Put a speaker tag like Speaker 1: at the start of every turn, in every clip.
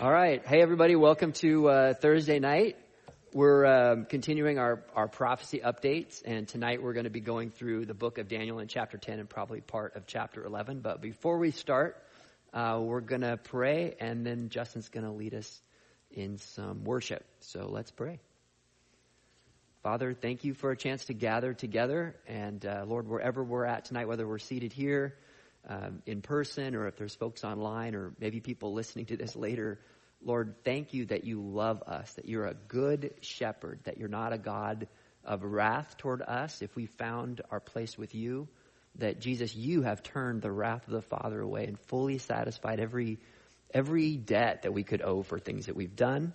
Speaker 1: All right. Hey, everybody. Welcome to uh, Thursday night. We're um, continuing our, our prophecy updates, and tonight we're going to be going through the book of Daniel in chapter 10 and probably part of chapter 11. But before we start, uh, we're going to pray, and then Justin's going to lead us in some worship. So let's pray. Father, thank you for a chance to gather together. And uh, Lord, wherever we're at tonight, whether we're seated here, um, in person or if there's folks online or maybe people listening to this later, Lord, thank you that you love us, that you're a good shepherd, that you're not a God of wrath toward us if we found our place with you, that Jesus, you have turned the wrath of the Father away and fully satisfied every, every debt that we could owe for things that we've done.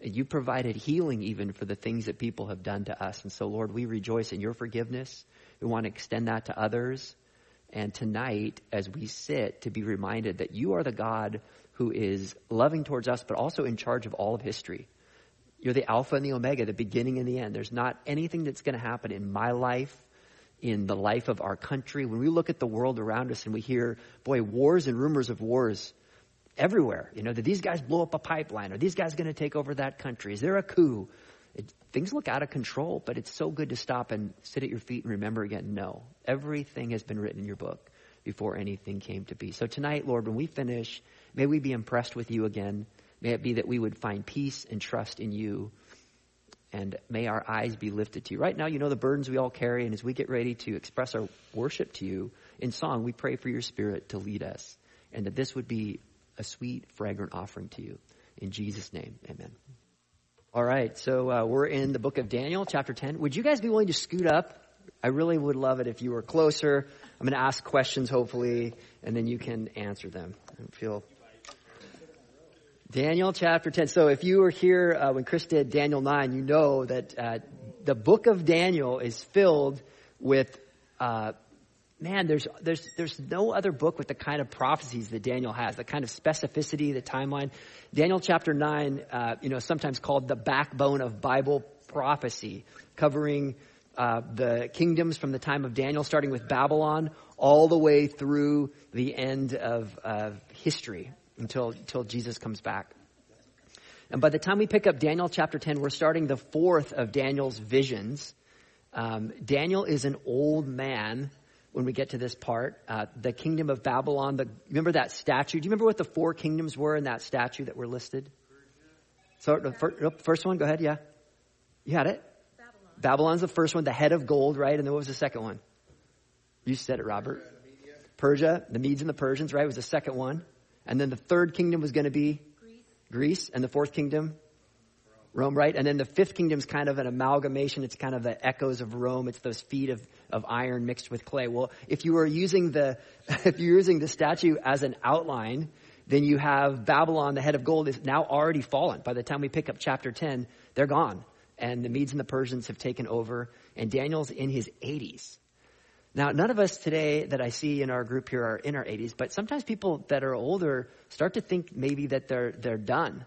Speaker 1: And you provided healing even for the things that people have done to us. And so, Lord, we rejoice in your forgiveness. We want to extend that to others. And tonight, as we sit, to be reminded that you are the God who is loving towards us, but also in charge of all of history. You're the Alpha and the Omega, the beginning and the end. There's not anything that's going to happen in my life, in the life of our country. When we look at the world around us and we hear, boy, wars and rumors of wars everywhere. You know, did these guys blow up a pipeline? Are these guys going to take over that country? Is there a coup? It, things look out of control, but it's so good to stop and sit at your feet and remember again, no, everything has been written in your book before anything came to be. So tonight, Lord, when we finish, may we be impressed with you again. May it be that we would find peace and trust in you. And may our eyes be lifted to you. Right now, you know the burdens we all carry, and as we get ready to express our worship to you in song, we pray for your spirit to lead us, and that this would be a sweet, fragrant offering to you. In Jesus' name, amen. All right, so uh, we're in the book of Daniel, chapter 10. Would you guys be willing to scoot up? I really would love it if you were closer. I'm going to ask questions, hopefully, and then you can answer them. I feel. Daniel chapter 10. So if you were here uh, when Chris did Daniel 9, you know that uh, the book of Daniel is filled with uh, man, there's, there's, there's no other book with the kind of prophecies that Daniel has, the kind of specificity, the timeline. Daniel chapter 9, uh, you know, sometimes called the backbone of Bible prophecy, covering uh, the kingdoms from the time of Daniel, starting with Babylon, all the way through the end of uh, history until, until Jesus comes back. And by the time we pick up Daniel chapter 10, we're starting the fourth of Daniel's visions. Um, Daniel is an old man when we get to this part. Uh, the kingdom of Babylon, the, remember that statue? Do you remember what the four kingdoms were in that statue that were listed? So the first, first one, go ahead, yeah. You had it? Babylon. Babylon's the first one, the head of gold, right? And then what was the second one? You said it, Robert. Persia, the Medes and the Persians, right, was the second one. And then the third kingdom was going to be Greece. Greece. And the fourth kingdom? Rome, right? And then the fifth kingdom is kind of an amalgamation. It's kind of the echoes of Rome. It's those feet of, of iron mixed with clay. Well, if you were using the, if you're using the statue as an outline, then you have Babylon, the head of gold, is now already fallen. By the time we pick up chapter 10, they're gone. And the Medes and the Persians have taken over, and Daniel's in his 80s. Now, none of us today that I see in our group here are in our 80s, but sometimes people that are older start to think maybe that they're, they're done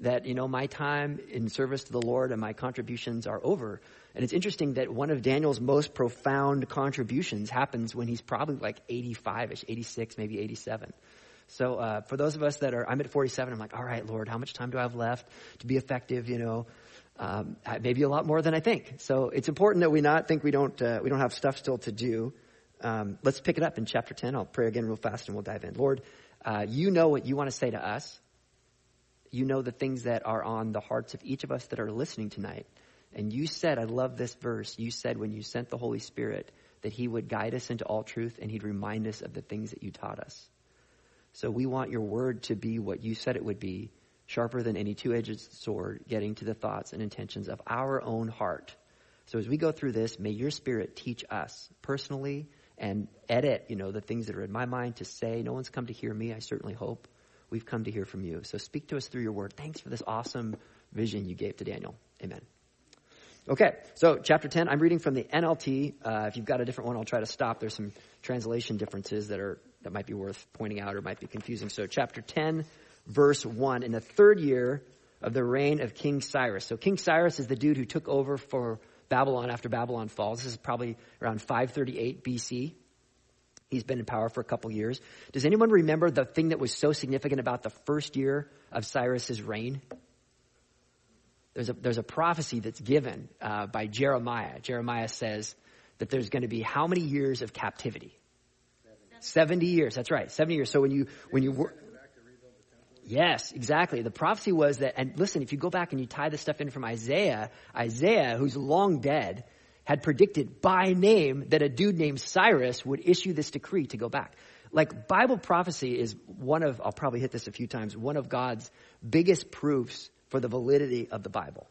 Speaker 1: that, you know, my time in service to the Lord and my contributions are over. And it's interesting that one of Daniel's most profound contributions happens when he's probably like 85ish, 86, maybe 87. So uh, for those of us that are, I'm at 47. I'm like, all right, Lord, how much time do I have left to be effective? You know, um, maybe a lot more than I think. So it's important that we not think we don't uh, we don't have stuff still to do. Um, let's pick it up in chapter 10. I'll pray again real fast and we'll dive in. Lord, uh, you know what you want to say to us. You know the things that are on the hearts of each of us that are listening tonight. And you said, I love this verse. You said when you sent the Holy Spirit that he would guide us into all truth and he'd remind us of the things that you taught us. So we want your word to be what you said it would be, sharper than any two-edged sword, getting to the thoughts and intentions of our own heart. So as we go through this, may your spirit teach us personally and edit, you know, the things that are in my mind to say. No one's come to hear me, I certainly hope we've come to hear from you. So speak to us through your word. Thanks for this awesome vision you gave to Daniel. Amen. Okay, so chapter 10, I'm reading from the NLT. Uh, if you've got a different one, I'll try to stop. There's some translation differences that are that might be worth pointing out or might be confusing. So chapter 10, verse 1, in the third year of the reign of King Cyrus. So King Cyrus is the dude who took over for Babylon after Babylon falls. This is probably around 538 BC. He's been in power for a couple years. Does anyone remember the thing that was so significant about the first year of Cyrus's reign? There's a, there's a prophecy that's given uh, by Jeremiah. Jeremiah says that there's going to be how many years of captivity? 70 years. That's right. 70 years. So when you, when you work, Yes, exactly. The prophecy was that, and listen, if you go back and you tie this stuff in from Isaiah, Isaiah, who's long dead, had predicted by name that a dude named Cyrus would issue this decree to go back. Like Bible prophecy is one of, I'll probably hit this a few times, one of God's biggest proofs for the validity of the Bible.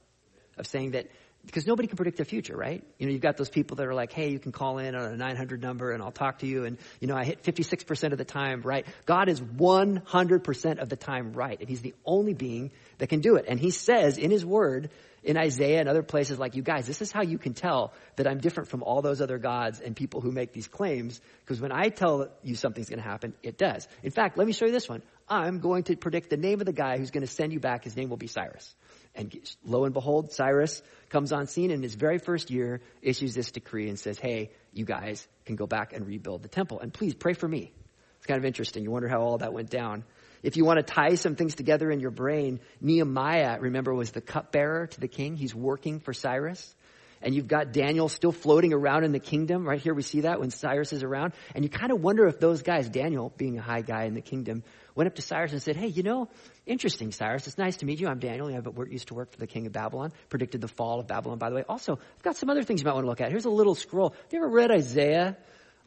Speaker 1: Of saying that because nobody can predict the future, right? You know, you've got those people that are like, hey, you can call in on a 900 number and I'll talk to you. And, you know, I hit 56% of the time right. God is 100% of the time right. And he's the only being that can do it. And he says in his word, in Isaiah and other places like you guys, this is how you can tell that I'm different from all those other gods and people who make these claims. Because when I tell you something's going to happen, it does. In fact, let me show you this one. I'm going to predict the name of the guy who's going to send you back. His name will be Cyrus. And lo and behold, Cyrus comes on scene in his very first year, issues this decree and says, hey, you guys can go back and rebuild the temple. And please pray for me. It's kind of interesting. You wonder how all that went down. If you want to tie some things together in your brain, Nehemiah, remember, was the cupbearer to the king. He's working for Cyrus. And you've got Daniel still floating around in the kingdom. Right here we see that when Cyrus is around. And you kind of wonder if those guys, Daniel being a high guy in the kingdom, went up to Cyrus and said, Hey, you know, interesting, Cyrus. It's nice to meet you. I'm Daniel. I used to work for the king of Babylon. Predicted the fall of Babylon, by the way. Also, I've got some other things you might want to look at. Here's a little scroll. Have you ever read Isaiah?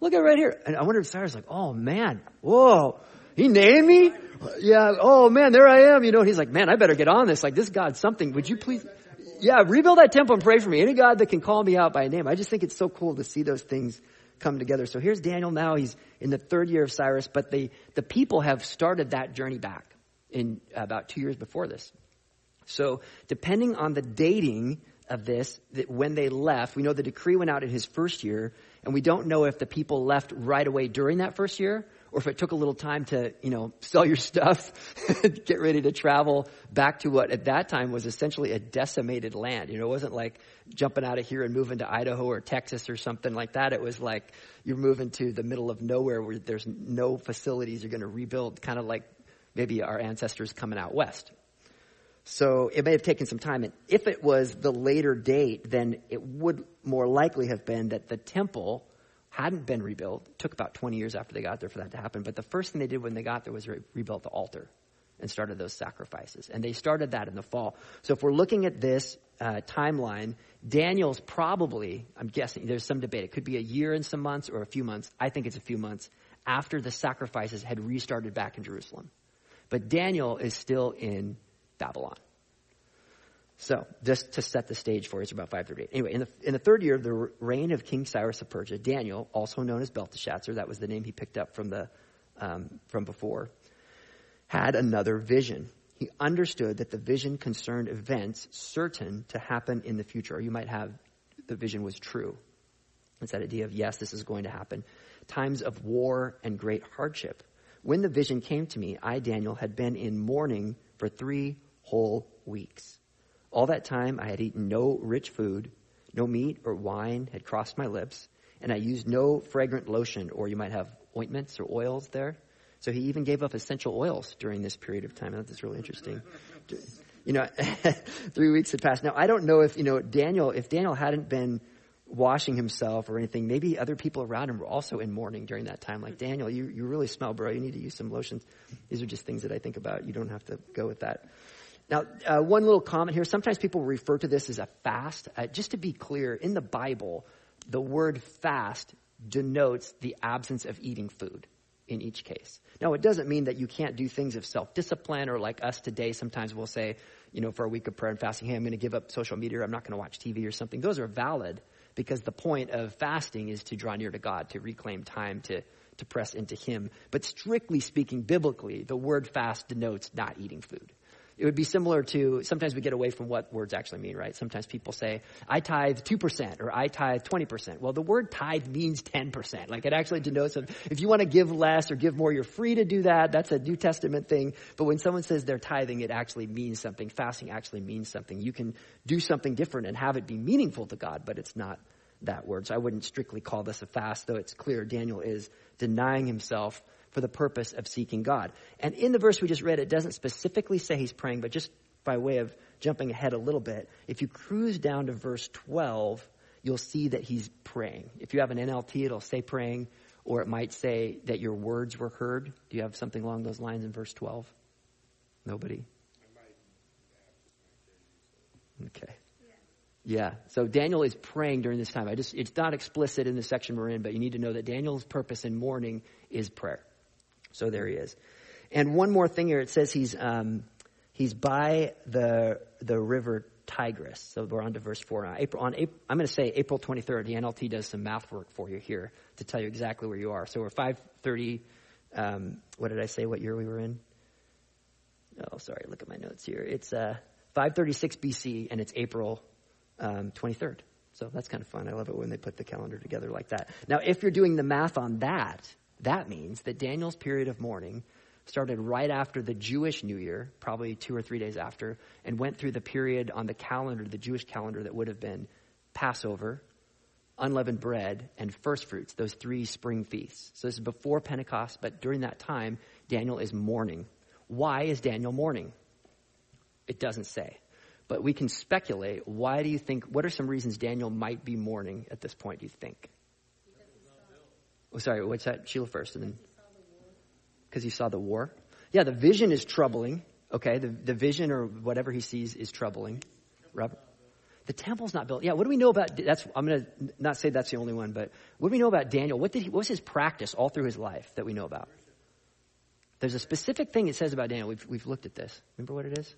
Speaker 1: Look at right here. And I wonder if Cyrus is like, Oh man, whoa. He named me? Yeah. Oh man, there I am. You know, he's like, man, I better get on this. Like this God's something. Would you please? Yeah, rebuild that temple and pray for me. Any God that can call me out by name. I just think it's so cool to see those things come together. So here's Daniel now. He's in the third year of Cyrus, but the, the people have started that journey back in about two years before this. So depending on the dating of this, that when they left, we know the decree went out in his first year, and we don't know if the people left right away during that first year or if it took a little time to, you know, sell your stuff, get ready to travel back to what at that time was essentially a decimated land. You know, it wasn't like jumping out of here and moving to Idaho or Texas or something like that. It was like you're moving to the middle of nowhere where there's no facilities you're going to rebuild, kind of like maybe our ancestors coming out west. So it may have taken some time. And if it was the later date, then it would more likely have been that the temple hadn't been rebuilt. It took about 20 years after they got there for that to happen. But the first thing they did when they got there was re- rebuild the altar and started those sacrifices. And they started that in the fall. So if we're looking at this uh, timeline, Daniel's probably, I'm guessing, there's some debate. It could be a year and some months or a few months. I think it's a few months after the sacrifices had restarted back in Jerusalem. But Daniel is still in Babylon. So, just to set the stage for it, it's about 538. Anyway, in the, in the third year of the reign of King Cyrus of Persia, Daniel, also known as Belteshazzar, that was the name he picked up from, the, um, from before, had another vision. He understood that the vision concerned events certain to happen in the future. Or you might have the vision was true. It's that idea of, yes, this is going to happen. Times of war and great hardship. When the vision came to me, I, Daniel, had been in mourning for three whole weeks. All that time I had eaten no rich food, no meat or wine had crossed my lips, and I used no fragrant lotion, or you might have ointments or oils there. So he even gave up essential oils during this period of time. That's really interesting. You know, three weeks had passed. Now I don't know if you know Daniel. If Daniel hadn't been washing himself or anything, maybe other people around him were also in mourning during that time. Like Daniel, you you really smell, bro. You need to use some lotions. These are just things that I think about. You don't have to go with that. Now, uh, one little comment here. Sometimes people refer to this as a fast. Uh, just to be clear, in the Bible, the word fast denotes the absence of eating food in each case. Now, it doesn't mean that you can't do things of self-discipline or like us today, sometimes we'll say, you know, for a week of prayer and fasting, hey, I'm going to give up social media, or I'm not going to watch TV or something. Those are valid because the point of fasting is to draw near to God, to reclaim time to, to press into Him. But strictly speaking, biblically, the word fast denotes not eating food. It would be similar to sometimes we get away from what words actually mean, right? Sometimes people say, I tithe 2% or I tithe 20%. Well, the word tithe means 10%. Like it actually denotes if you want to give less or give more, you're free to do that. That's a New Testament thing. But when someone says they're tithing, it actually means something. Fasting actually means something. You can do something different and have it be meaningful to God, but it's not that word. So I wouldn't strictly call this a fast, though it's clear Daniel is denying himself for the purpose of seeking God. And in the verse we just read, it doesn't specifically say he's praying, but just by way of jumping ahead a little bit, if you cruise down to verse 12, you'll see that he's praying. If you have an NLT, it'll say praying, or it might say that your words were heard. Do you have something along those lines in verse 12? Nobody? Okay. Yeah. So Daniel is praying during this time. I just it's not explicit in the section we're in, but you need to know that Daniel's purpose in mourning is prayer. So there he is. And one more thing here, it says he's um, he's by the the river Tigris. So we're on to verse four now. April on April, I'm going to say April 23rd. The NLT does some math work for you here to tell you exactly where you are. So we're 5:30. Um, what did I say? What year we were in? Oh, sorry. Look at my notes here. It's uh, 536 BC, and it's April um, 23rd. So that's kind of fun. I love it when they put the calendar together like that. Now, if you're doing the math on that, that means that Daniel's period of mourning started right after the Jewish New Year, probably two or three days after, and went through the period on the calendar, the Jewish calendar, that would have been Passover, unleavened bread, and first fruits, those three spring feasts. So this is before Pentecost, but during that time, Daniel is mourning. Why is Daniel mourning? It doesn't say. But we can speculate. Why do you think, what are some reasons Daniel might be mourning at this point, do you think? Oh, sorry, what's that? Sheila first, and then. Because he saw the war? Yeah, the vision is troubling. Okay, the, the vision or whatever he sees is troubling. Robert? The temple's not built. Yeah, what do we know about that's I'm to not say that's the only one, but what do we know about Daniel? What did he what was his practice all through his life that we know about? There's a specific thing it says about Daniel. We've we've looked at this. Remember what it is?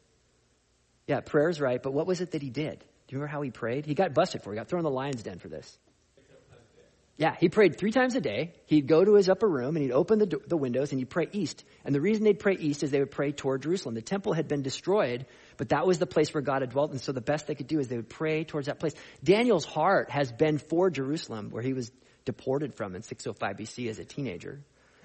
Speaker 1: Yeah, prayer's right, but what was it that he did? Do you remember how he prayed? He got busted for. He got thrown in the lion's den for this. Yeah, he prayed three times a day. He'd go to his upper room and he'd open the, the windows and he'd pray east. And the reason they'd pray east is they would pray toward Jerusalem. The temple had been destroyed, but that was the place where God had dwelt. And so the best they could do is they would pray towards that place. Daniel's heart has been for Jerusalem, where he was deported from in 605 BC as a teenager,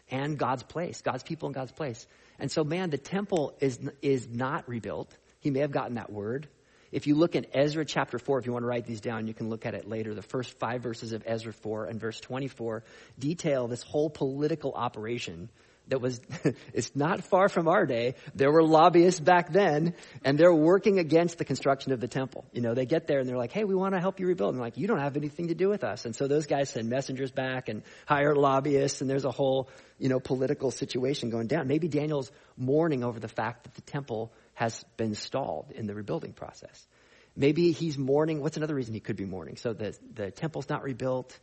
Speaker 1: and God's place, God's people in God's place. And so, man, the temple is, is not rebuilt. He may have gotten that word. If you look at Ezra chapter 4, if you want to write these down, you can look at it later. The first five verses of Ezra 4 and verse 24 detail this whole political operation that was, it's not far from our day. There were lobbyists back then, and they're working against the construction of the temple. You know, they get there and they're like, hey, we want to help you rebuild. And they're like, you don't have anything to do with us. And so those guys send messengers back and hire lobbyists, and there's a whole, you know, political situation going down. Maybe Daniel's mourning over the fact that the temple has been stalled in the rebuilding process. Maybe he's mourning. What's another reason he could be mourning? So the, the temple's not rebuilt.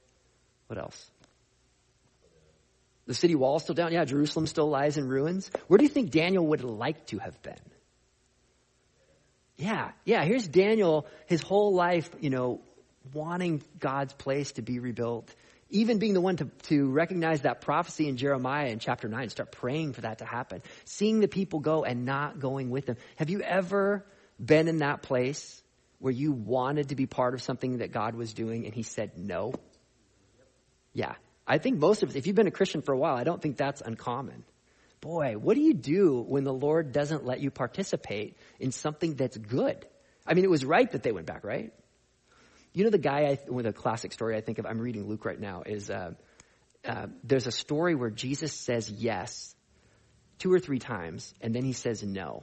Speaker 1: What else? The city wall still down. Yeah, Jerusalem still lies in ruins. Where do you think Daniel would like to have been? Yeah, yeah. Here's Daniel, his whole life, you know, wanting God's place to be rebuilt. Even being the one to, to recognize that prophecy in Jeremiah in chapter 9, start praying for that to happen. Seeing the people go and not going with them. Have you ever been in that place where you wanted to be part of something that God was doing and he said no? Yeah, I think most of us, if you've been a Christian for a while, I don't think that's uncommon. Boy, what do you do when the Lord doesn't let you participate in something that's good? I mean, it was right that they went back, right? You know, the guy I, with a classic story I think of, I'm reading Luke right now, is uh, uh, there's a story where Jesus says yes two or three times, and then he says no.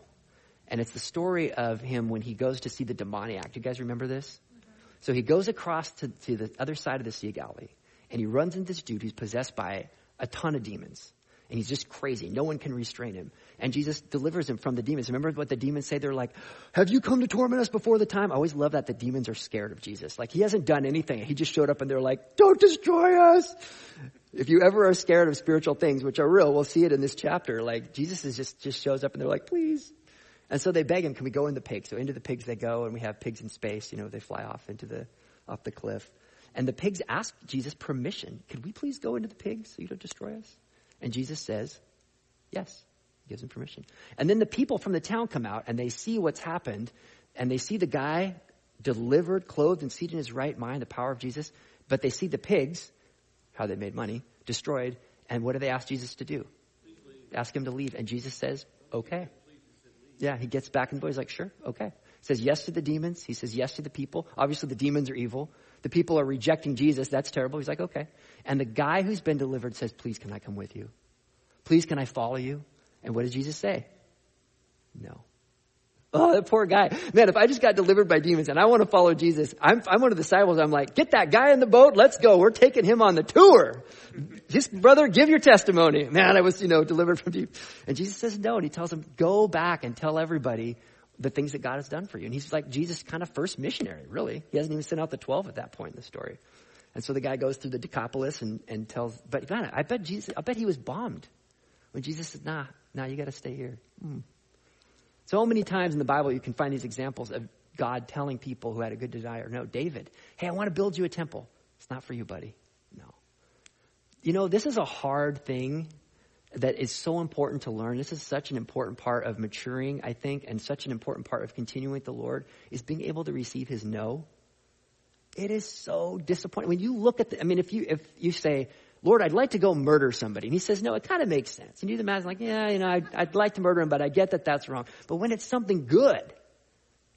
Speaker 1: And it's the story of him when he goes to see the demoniac. Do you guys remember this? Mm-hmm. So he goes across to, to the other side of the Sea of Galilee and he runs into this dude who's possessed by a ton of demons. And he's just crazy. No one can restrain him. And Jesus delivers him from the demons. Remember what the demons say? They're like, Have you come to torment us before the time? I always love that the demons are scared of Jesus. Like, he hasn't done anything. He just showed up and they're like, Don't destroy us. If you ever are scared of spiritual things, which are real, we'll see it in this chapter. Like, Jesus is just, just shows up and they're like, Please. And so they beg him, Can we go in the pigs? So into the pigs they go, and we have pigs in space. You know, they fly off into the, off the cliff. And the pigs ask Jesus permission. Could we please go into the pigs so you don't destroy us? And Jesus says, yes. He gives them permission. And then the people from the town come out and they see what's happened and they see the guy delivered, clothed, and seated in his right mind, the power of Jesus. But they see the pigs, how they made money, destroyed. And what do they ask Jesus to do? Ask him to leave. And Jesus says, okay. Yeah, he gets back in the boat. He's like, sure, okay. Says yes to the demons. He says yes to the people. Obviously, the demons are evil. The people are rejecting Jesus. That's terrible. He's like, okay. And the guy who's been delivered says, please, can I come with you? Please, can I follow you? And what did Jesus say? No. Oh, that poor guy. Man, if I just got delivered by demons and I want to follow Jesus, I'm, I'm one of the disciples. I'm like, get that guy in the boat. Let's go. We're taking him on the tour. Just brother, give your testimony. Man, I was, you know, delivered from you. And Jesus says no. And he tells him, go back and tell everybody the things that God has done for you. And he's like Jesus' kind of first missionary, really. He hasn't even sent out the 12 at that point in the story. And so the guy goes through the Decapolis and, and tells, but man, I bet Jesus, I bet he was bombed when Jesus said, nah, nah, you got to stay here. Hmm. So many times in the Bible you can find these examples of God telling people who had a good desire, no, David, hey, I want to build you a temple. It's not for you, buddy. No. You know, this is a hard thing that is so important to learn. This is such an important part of maturing, I think, and such an important part of continuing with the Lord is being able to receive his no. It is so disappointing. When you look at the, I mean, if you, if you say, Lord, I'd like to go murder somebody. And he says, no, it kind of makes sense. And you imagine like, yeah, you know, I'd, I'd like to murder him, but I get that that's wrong. But when it's something good,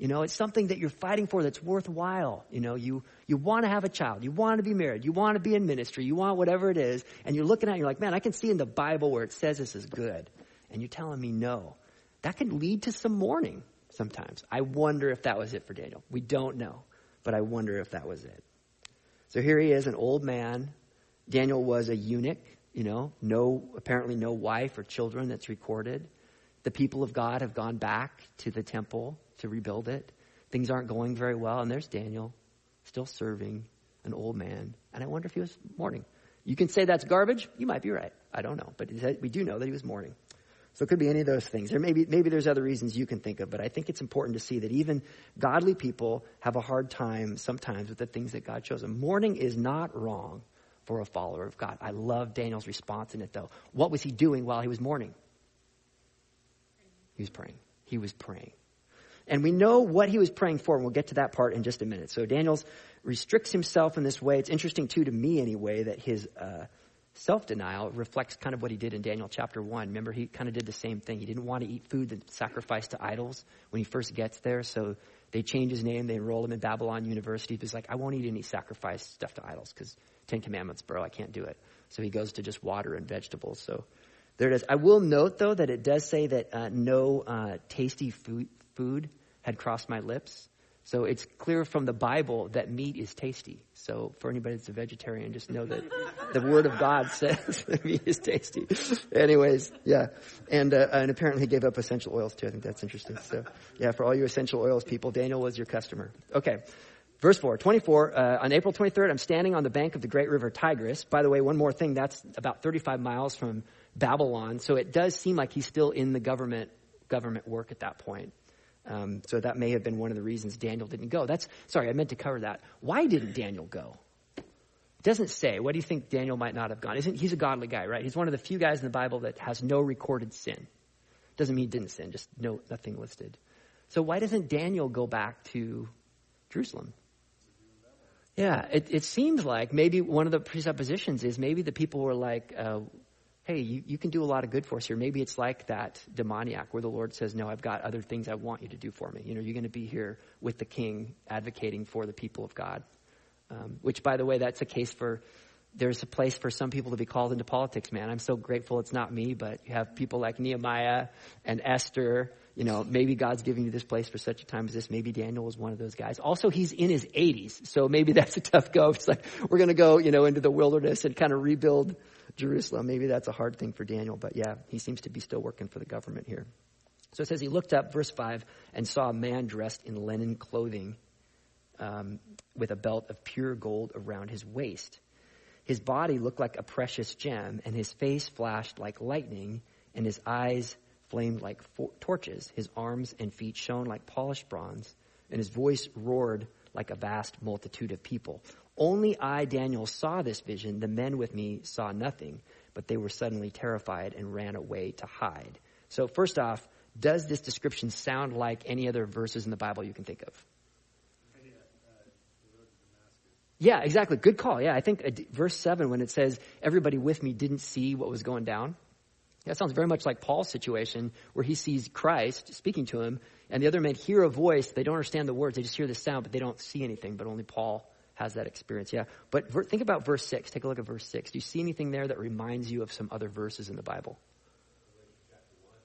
Speaker 1: you know, it's something that you're fighting for that's worthwhile. You know, you, you want to have a child. You want to be married. You want to be in ministry. You want whatever it is. And you're looking at it, you're like, man, I can see in the Bible where it says this is good. And you're telling me no. That can lead to some mourning sometimes. I wonder if that was it for Daniel. We don't know. But I wonder if that was it. So here he is, an old man Daniel was a eunuch, you know, no, apparently no wife or children that's recorded. The people of God have gone back to the temple to rebuild it. Things aren't going very well, and there's Daniel still serving an old man. And I wonder if he was mourning. You can say that's garbage. You might be right. I don't know. But we do know that he was mourning. So it could be any of those things. There maybe maybe there's other reasons you can think of, but I think it's important to see that even godly people have a hard time sometimes with the things that God them. Mourning is not wrong for a follower of God. I love Daniel's response in it, though. What was he doing while he was mourning? He was praying. He was praying. And we know what he was praying for, and we'll get to that part in just a minute. So Daniel's restricts himself in this way. It's interesting, too, to me anyway, that his uh, self denial reflects kind of what he did in Daniel chapter 1. Remember, he kind of did the same thing. He didn't want to eat food that sacrificed to idols when he first gets there. So they change his name, they enroll him in Babylon University. He's like, I won't eat any sacrificed stuff to idols because Ten Commandments, bro. I can't do it. So he goes to just water and vegetables. So there it is. I will note, though, that it does say that uh, no uh, tasty food, food had crossed my lips. So it's clear from the Bible that meat is tasty. So for anybody that's a vegetarian, just know that the Word of God says meat is tasty. Anyways, yeah. And, uh, and apparently gave up essential oils too. I think that's interesting. So yeah, for all you essential oils people, Daniel was your customer. Okay. Verse 4, 24, uh, on April 23rd, I'm standing on the bank of the great river Tigris. By the way, one more thing, that's about 35 miles from Babylon, so it does seem like he's still in the government, government work at that point. Um, so that may have been one of the reasons Daniel didn't go. That's, sorry, I meant to cover that. Why didn't Daniel go? It doesn't say. What do you think Daniel might not have gone? Isn't, he's a godly guy, right? He's one of the few guys in the Bible that has no recorded sin. Doesn't mean he didn't sin, just no, nothing listed. So why doesn't Daniel go back to Jerusalem? Yeah, it, it seems like maybe one of the presuppositions is maybe the people were like, uh, hey, you, you can do a lot of good for us here. Maybe it's like that demoniac where the Lord says, no, I've got other things I want you to do for me. You know, you're going to be here with the king advocating for the people of God. Um, which, by the way, that's a case for, there's a place for some people to be called into politics, man. I'm so grateful it's not me, but you have people like Nehemiah and Esther you know, maybe God's giving you this place for such a time as this. Maybe Daniel was one of those guys. Also, he's in his 80s, so maybe that's a tough go. It's like, we're going to go, you know, into the wilderness and kind of rebuild Jerusalem. Maybe that's a hard thing for Daniel, but yeah, he seems to be still working for the government here. So it says he looked up, verse 5, and saw a man dressed in linen clothing um, with a belt of pure gold around his waist. His body looked like a precious gem, and his face flashed like lightning, and his eyes flamed like torches. His arms and feet shone like polished bronze, and his voice roared like a vast multitude of people. Only I, Daniel, saw this vision. The men with me saw nothing, but they were suddenly terrified and ran away to hide. So, first off, does this description sound like any other verses in the Bible you can think of? Yeah, exactly. Good call. Yeah, I think uh, verse 7, when it says, everybody with me didn't see what was going down, That sounds very much like Paul's situation where he sees Christ speaking to him, and the other men hear a voice. They don't understand the words. They just hear the sound, but they don't see anything. But only Paul has that experience. Yeah. But ver- think about verse 6. Take a look at verse 6. Do you see anything there that reminds you of some other verses in the Bible?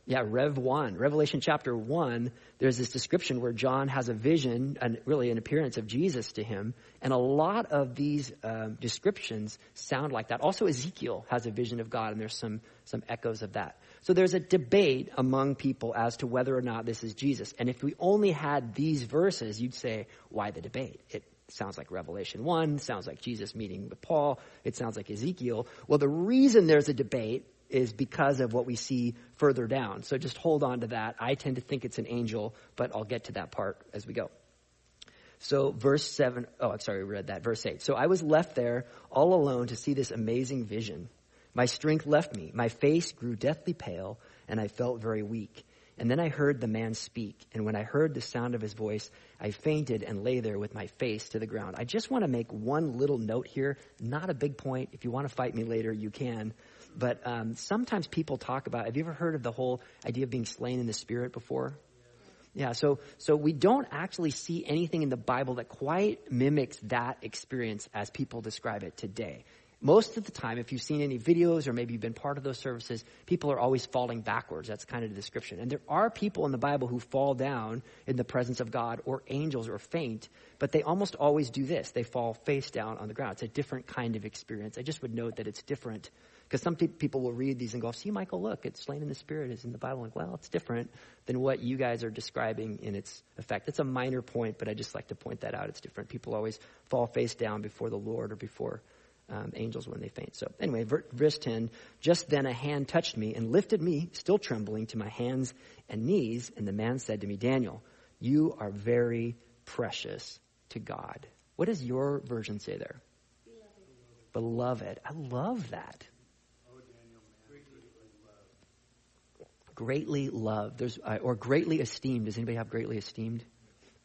Speaker 1: Yeah, Rev 1. Revelation chapter 1, there's this description where John has a vision, and really an appearance of Jesus to him. And a lot of these um, descriptions sound like that. Also, Ezekiel has a vision of God, and there's some, some echoes of that. So there's a debate among people as to whether or not this is Jesus. And if we only had these verses, you'd say, why the debate? It sounds like Revelation 1, sounds like Jesus meeting with Paul, it sounds like Ezekiel. Well, the reason there's a debate is because of what we see further down. So just hold on to that. I tend to think it's an angel, but I'll get to that part as we go. So verse 7, oh, I'm sorry, we read that. Verse 8. So I was left there all alone to see this amazing vision. My strength left me. My face grew deathly pale, and I felt very weak. And then I heard the man speak, and when I heard the sound of his voice, I fainted and lay there with my face to the ground. I just want to make one little note here, not a big point. If you want to fight me later, you can. But um, sometimes people talk about. Have you ever heard of the whole idea of being slain in the spirit before? Yeah, so so we don't actually see anything in the Bible that quite mimics that experience as people describe it today. Most of the time, if you've seen any videos or maybe you've been part of those services, people are always falling backwards. That's kind of the description. And there are people in the Bible who fall down in the presence of God or angels or faint, but they almost always do this. They fall face down on the ground. It's a different kind of experience. I just would note that it's different because some people will read these and go, see, Michael, look, it's slain in the spirit is in the Bible. Like, well, it's different than what you guys are describing in its effect. It's a minor point, but I just like to point that out. It's different. People always fall face down before the Lord or before um, angels when they faint. So anyway, verse 10, just then a hand touched me and lifted me, still trembling, to my hands and knees. And the man said to me, Daniel, you are very precious to God. What does your version say there? Beloved. Beloved. I love that. Oh, Daniel, greatly loved. Greatly loved. There's, uh, or greatly esteemed. Does anybody have greatly esteemed?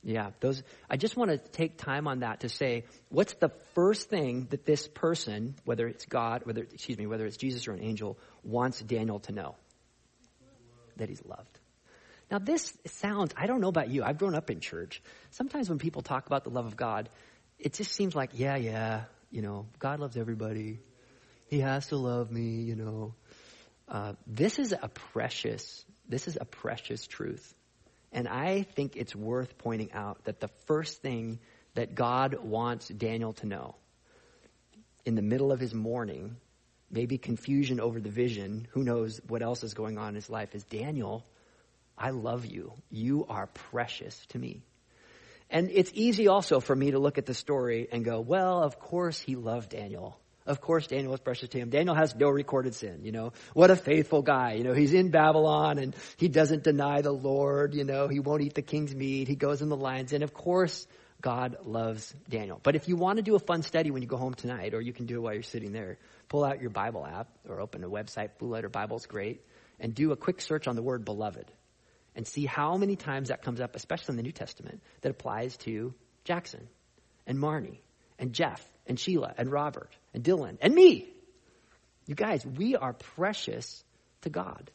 Speaker 1: Yeah, those. I just want to take time on that to say, what's the first thing that this person, whether it's God, whether excuse me, whether it's Jesus or an angel, wants Daniel to know? That he's loved. Now, this sounds. I don't know about you. I've grown up in church. Sometimes when people talk about the love of God, it just seems like, yeah, yeah, you know, God loves everybody. He has to love me, you know. Uh, this is a precious, this is a precious truth. And I think it's worth pointing out that the first thing that God wants Daniel to know in the middle of his mourning, maybe confusion over the vision, who knows what else is going on in his life, is Daniel, I love you. You are precious to me. And it's easy also for me to look at the story and go, well, of course he loved Daniel. Of course, Daniel was precious to him. Daniel has no recorded sin, you know. What a faithful guy, you know. He's in Babylon and he doesn't deny the Lord, you know. He won't eat the king's meat. He goes in the lions. And of course, God loves Daniel. But if you want to do a fun study when you go home tonight, or you can do it while you're sitting there, pull out your Bible app or open a website. Blue Letter Bible's great. And do a quick search on the word beloved and see how many times that comes up, especially in the New Testament, that applies to Jackson and Marnie and Jeff and Sheila and Robert and Dylan and me. You guys, we are precious to God.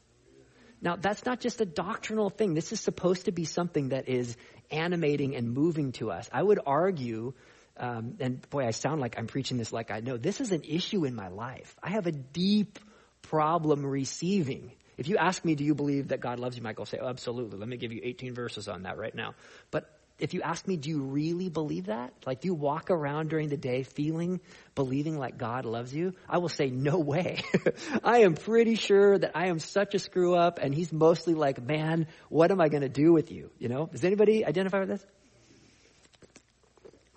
Speaker 1: Now, that's not just a doctrinal thing. This is supposed to be something that is animating and moving to us. I would argue, um, and boy, I sound like I'm preaching this like I know, this is an issue in my life. I have a deep problem receiving. If you ask me, do you believe that God loves you, Michael, say, oh, absolutely. Let me give you 18 verses on that right now. But if you ask me, do you really believe that? Like, do you walk around during the day feeling, believing like God loves you? I will say, no way. I am pretty sure that I am such a screw up, and He's mostly like, man, what am I going to do with you? You know? Does anybody identify with this?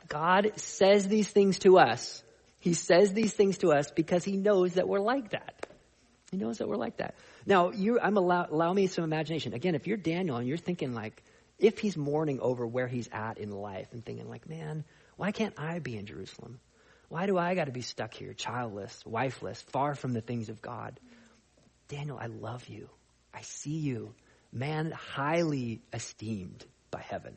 Speaker 1: God says these things to us. He says these things to us because He knows that we're like that. He knows that we're like that. Now, you, I'm allow, allow me some imagination. Again, if you're Daniel and you're thinking like, if he's mourning over where he's at in life and thinking like, man, why can't I be in Jerusalem? Why do I got to be stuck here, childless, wifeless, far from the things of God? Daniel, I love you. I see you. Man highly esteemed by heaven.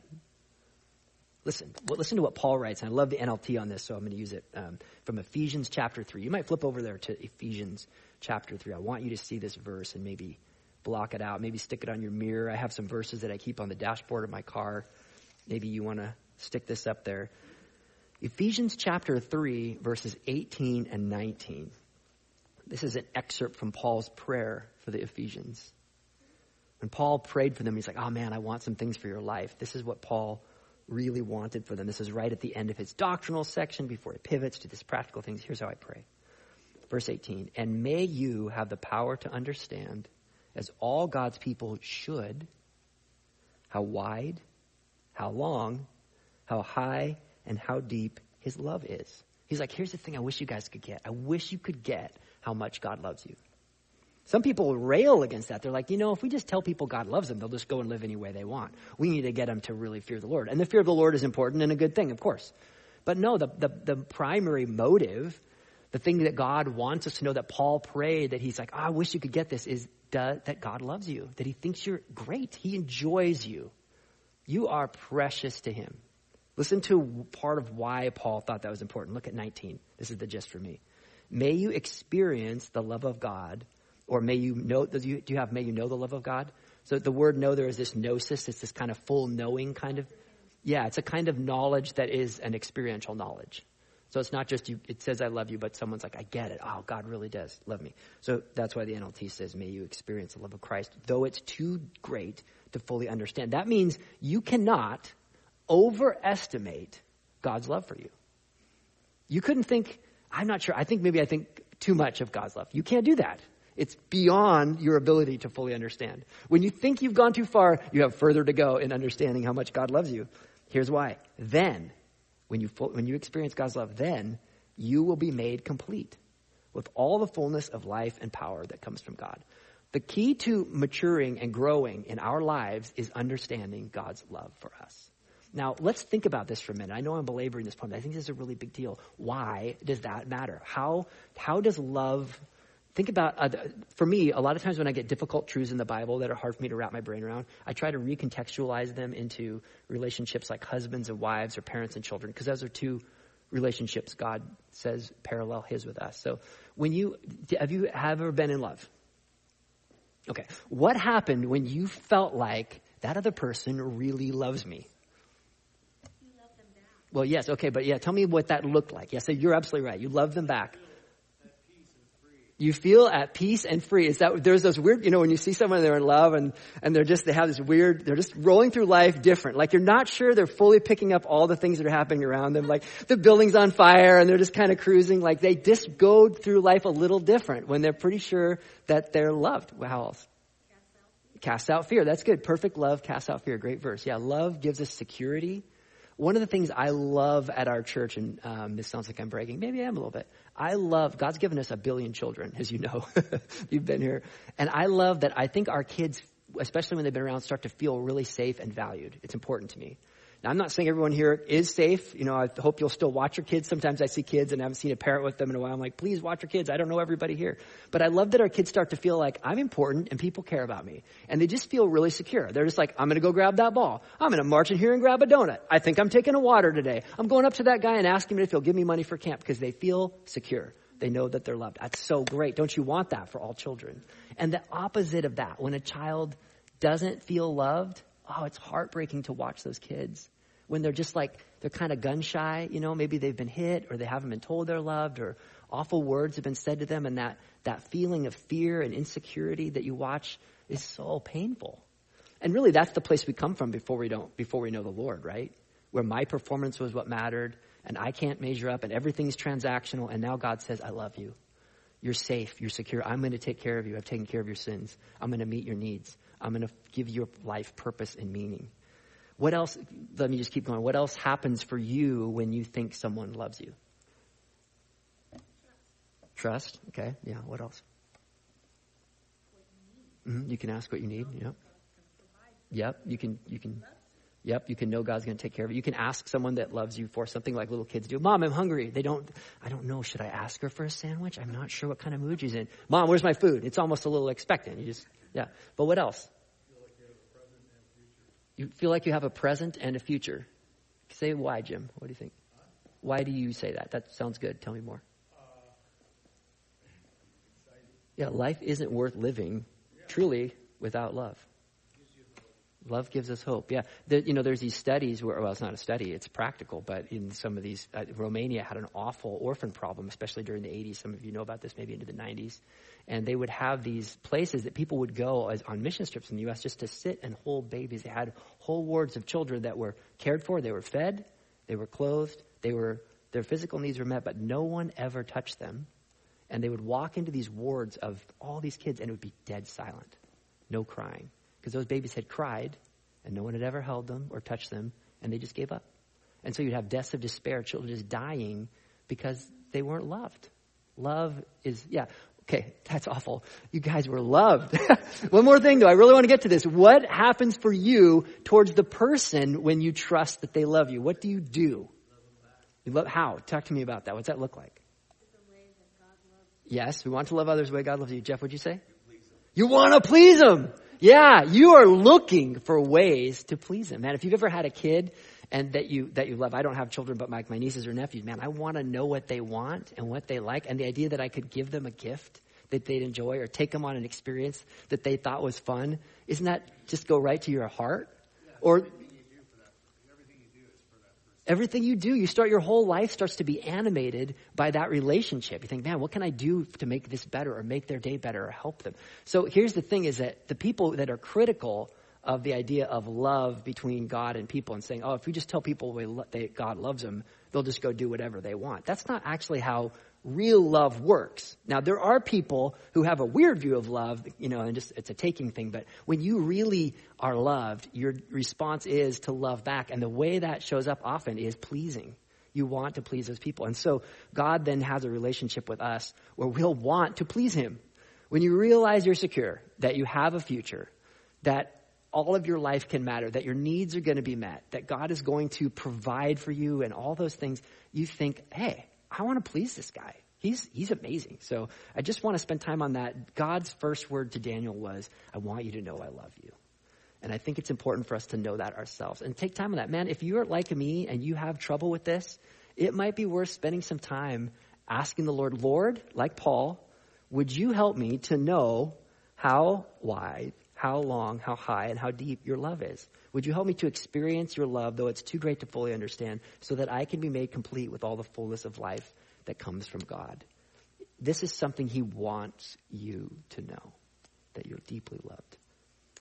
Speaker 1: Listen, listen to what Paul writes. And I love the NLT on this, so I'm going to use it um, from Ephesians chapter 3. You might flip over there to Ephesians chapter 3. I want you to see this verse and maybe block it out. Maybe stick it on your mirror. I have some verses that I keep on the dashboard of my car. Maybe you want to stick this up there. Ephesians chapter 3, verses 18 and 19. This is an excerpt from Paul's prayer for the Ephesians. When Paul prayed for them, he's like, oh man, I want some things for your life. This is what Paul really wanted for them. This is right at the end of his doctrinal section before he pivots to these practical things. Here's how I pray. Verse 18, and may you have the power to understand, as all God's people should, how wide, how long, how high, and how deep his love is. He's like, here's the thing I wish you guys could get. I wish you could get how much God loves you. Some people rail against that. They're like, you know, if we just tell people God loves them, they'll just go and live any way they want. We need to get them to really fear the Lord. And the fear of the Lord is important and a good thing, of course. But no, the, the, the primary motive, the thing that God wants us to know that Paul prayed that he's like, oh, I wish you could get this, is that God loves you, that he thinks you're great. He enjoys you. You are precious to him. Listen to part of why Paul thought that was important. Look at 19. This is the gist for me. May you experience the love of God, or may you know, do you, do you have, may you know the love of God? So the word know, there is this gnosis, it's this kind of full knowing kind of, yeah, it's a kind of knowledge that is an experiential knowledge. So it's not just you, it says I love you, but someone's like, I get it. Oh, God really does love me. So that's why the NLT says, may you experience the love of Christ, though it's too great to fully understand. That means you cannot overestimate God's love for you. You couldn't think, I'm not sure, I think maybe I think too much of God's love. You can't do that. It's beyond your ability to fully understand. When you think you've gone too far, you have further to go in understanding how much God loves you. Here's why. Then, when you, when you experience God's love, then you will be made complete with all the fullness of life and power that comes from God. The key to maturing and growing in our lives is understanding God's love for us. Now, let's think about this for a minute. I know I'm belaboring this point, but I think this is a really big deal. Why does that matter? How, how does love, think about, uh, for me, a lot of times when I get difficult truths in the Bible that are hard for me to wrap my brain around, I try to recontextualize them into relationships like husbands and wives or parents and children, because those are two relationships God says parallel his with us. So when you, have you ever been in love? Okay. What happened when you felt like that other person really loves me? Well, yes, okay, but yeah, tell me what that looked like. Yes, so you're absolutely right. You love them back. You feel at peace and free. Is that there's those weird, you know, when you see someone they're in love and and they're just they have this weird, they're just rolling through life different. Like you're not sure they're fully picking up all the things that are happening around them. Like the building's on fire and they're just kind of cruising. Like they just go through life a little different when they're pretty sure that they're loved. How else? Cast out fear. That's good. Perfect love cast out fear. Great verse. Yeah, love gives us security one of the things I love at our church, and um, this sounds like I'm bragging, maybe I am a little bit. I love, God's given us a billion children, as you know. You've been here. And I love that I think our kids, especially when they've been around, start to feel really safe and valued. It's important to me. Now, I'm not saying everyone here is safe. You know, I hope you'll still watch your kids. Sometimes I see kids and I haven't seen a parent with them in a while. I'm like, please watch your kids. I don't know everybody here. But I love that our kids start to feel like I'm important and people care about me. And they just feel really secure. They're just like, I'm going to go grab that ball. I'm going to march in here and grab a donut. I think I'm taking a water today. I'm going up to that guy and asking him if he'll give me money for camp because they feel secure. They know that they're loved. That's so great. Don't you want that for all children? And the opposite of that, when a child doesn't feel loved, oh, it's heartbreaking to watch those kids when they're just like, they're kind of gun shy, you know, maybe they've been hit or they haven't been told they're loved or awful words have been said to them and that, that feeling of fear and insecurity that you watch is so painful. And really that's the place we come from before we don't, before we know the Lord, right? Where my performance was what mattered and I can't measure up and everything's transactional and now God says, I love you. You're safe. You're secure. I'm going to take care of you. I've taken care of your sins. I'm going to meet your needs. I'm going to give your life purpose and meaning. What else, let me just keep going. What else happens for you when you think someone loves you? Trust. Okay. Yeah. What else? Mm-hmm. You can ask what you need. Yep. Yep. You can, you can, yep. You can know God's going to take care of it. You can ask someone that loves you for something like little kids do. Mom, I'm hungry. They don't, I don't know. Should I ask her for a sandwich? I'm not sure what kind of mood she's in. Mom, where's my food? It's almost a little expectant. You just, yeah. But what else? You feel like you have a present and a future. Say why, Jim. What do you think? Why do you say that? That sounds good. Tell me more. Uh, yeah, life isn't worth living truly without love. Love gives us hope. Yeah, there, you know, there's these studies where, well, it's not a study, it's practical, but in some of these, uh, Romania had an awful orphan problem, especially during the 80s. Some of you know about this, maybe into the 90s. And they would have these places that people would go as, on mission trips in the U.S. just to sit and hold babies. They had whole wards of children that were cared for, they were fed, they were clothed, they were, their physical needs were met, but no one ever touched them. And they would walk into these wards of all these kids and it would be dead silent. No crying because those babies had cried and no one had ever held them or touched them and they just gave up. And so you'd have deaths of despair, children just dying because they weren't loved. Love is, yeah, okay, that's awful. You guys were loved. One more thing though, I really want to get to this. What happens for you towards the person when you trust that they love you? What do you do? You love, how? Talk to me about that. What's that look like? Yes, we want to love others the way God loves you. Jeff, what'd you say? You want to please them. Yeah, you are looking for ways to please him. Man, if you've ever had a kid and that you that you love, I don't have children, but my, my nieces or nephews, man, I want to know what they want and what they like, and the idea that I could give them a gift that they'd enjoy or take them on an experience that they thought was fun, isn't that just go right to your heart? Or Everything you do, you start your whole life starts to be animated by that relationship. You think, man, what can I do to make this better or make their day better or help them? So here's the thing is that the people that are critical of the idea of love between God and people and saying, oh, if we just tell people they, God loves them, they'll just go do whatever they want. That's not actually how real love works. Now, there are people who have a weird view of love, you know, and just it's a taking thing, but when you really are loved, your response is to love back. And the way that shows up often is pleasing. You want to please those people. And so God then has a relationship with us where we'll want to please Him. When you realize you're secure, that you have a future, that all of your life can matter, that your needs are going to be met, that God is going to provide for you and all those things, you think, hey, I want to please this guy. He's, he's amazing. So I just want to spend time on that. God's first word to Daniel was, I want you to know I love you. And I think it's important for us to know that ourselves and take time on that. Man, if you're like me and you have trouble with this, it might be worth spending some time asking the Lord, Lord, like Paul, would you help me to know how wide, how long, how high, and how deep your love is? Would you help me to experience your love, though it's too great to fully understand, so that I can be made complete with all the fullness of life that comes from God? This is something He wants you to know, that you're deeply loved.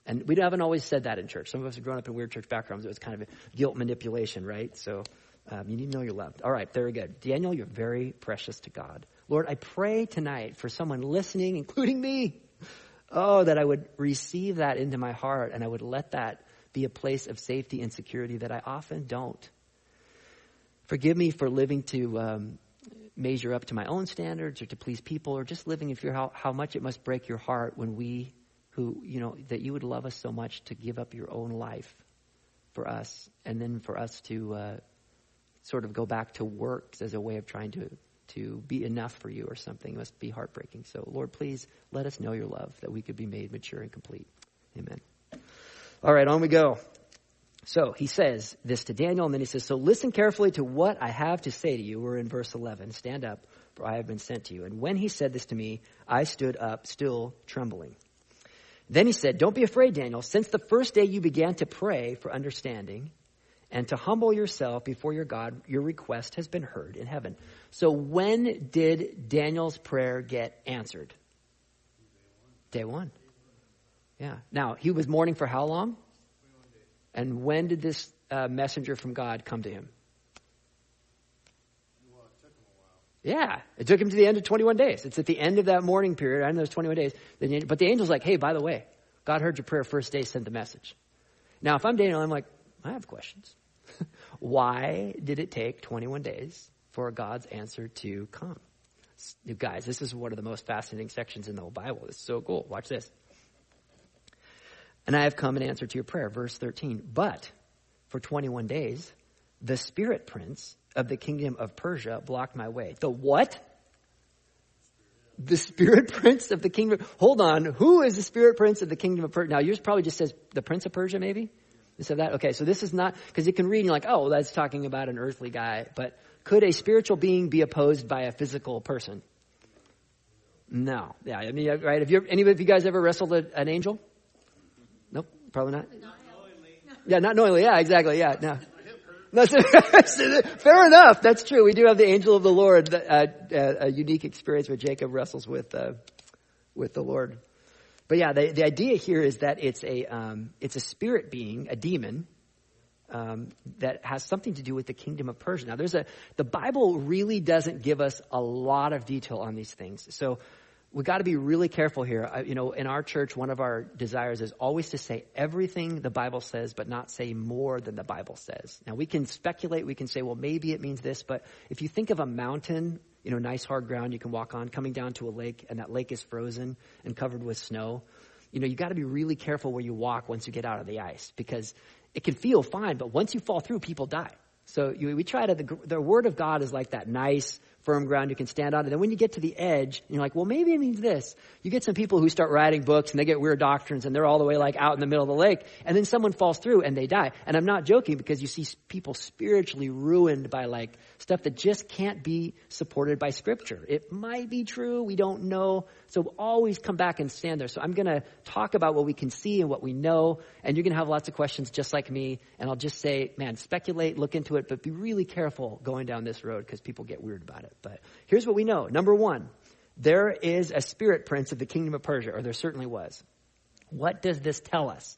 Speaker 1: And we haven't always said that in church. Some of us have grown up in weird church backgrounds. It was kind of a guilt manipulation, right? So um, you need to know you're loved. All right, very good. Daniel, you're very precious to God. Lord, I pray tonight for someone listening, including me. Oh, that I would receive that into my heart and I would let that be a place of safety and security that I often don't. Forgive me for living to um, measure up to my own standards or to please people or just living in fear how, how much it must break your heart when we who, you know, that you would love us so much to give up your own life for us and then for us to uh, sort of go back to works as a way of trying to to be enough for you or something it must be heartbreaking. So, Lord, please let us know your love that we could be made mature and complete. Amen. All right, on we go. So he says this to Daniel, and then he says, So listen carefully to what I have to say to you. We're in verse 11. Stand up, for I have been sent to you. And when he said this to me, I stood up, still trembling. Then he said, Don't be afraid, Daniel. Since the first day you began to pray for understanding and to humble yourself before your God, your request has been heard in heaven. So when did Daniel's prayer get answered? Day one. Yeah. Now, he was mourning for how long? And when did this uh, messenger from God come to him? Yeah, it took him to the end of 21 days. It's at the end of that mourning period, I know those 21 days. But the angel's like, hey, by the way, God heard your prayer first day, sent the message. Now, if I'm Daniel, I'm like, I have questions. Why did it take 21 days for God's answer to come? You guys, this is one of the most fascinating sections in the whole Bible. It's so cool. Watch this. And I have come in answer to your prayer. Verse 13. But for 21 days, the spirit prince of the kingdom of Persia blocked my way. The what? The spirit prince of the kingdom. Hold on. Who is the spirit prince of the kingdom of Persia? Now, yours probably just says the prince of Persia, maybe? Of that? Okay, so this is not, because you can read and you're like, oh, that's talking about an earthly guy. But could a spiritual being be opposed by a physical person? No. Yeah, I mean, right? Have you, any of you guys ever wrestled a, an angel? Nope, probably not. not yeah, not knowingly. Yeah, exactly. Yeah, no fair enough. That's true. We do have the angel of the Lord, uh, uh, a unique experience where Jacob wrestles with uh, with the Lord. But yeah, the, the idea here is that it's a um, it's a spirit being, a demon, um, that has something to do with the kingdom of Persia. Now, there's a the Bible really doesn't give us a lot of detail on these things, so we got to be really careful here. I, you know, in our church, one of our desires is always to say everything the Bible says, but not say more than the Bible says. Now, we can speculate. We can say, well, maybe it means this, but if you think of a mountain you know, nice hard ground you can walk on, coming down to a lake, and that lake is frozen and covered with snow. You know, you got to be really careful where you walk once you get out of the ice because it can feel fine, but once you fall through, people die. So you, we try to, the, the word of God is like that nice, firm ground you can stand on. And then when you get to the edge, you're like, well, maybe it means this. You get some people who start writing books and they get weird doctrines and they're all the way like out in the middle of the lake. And then someone falls through and they die. And I'm not joking because you see people spiritually ruined by like stuff that just can't be supported by scripture. It might be true. We don't know. So always come back and stand there. So I'm going to talk about what we can see and what we know. And you're going to have lots of questions just like me. And I'll just say, man, speculate, look into it, but be really careful going down this road because people get weird about it. But here's what we know. Number one, there is a spirit prince of the kingdom of Persia, or there certainly was. What does this tell us?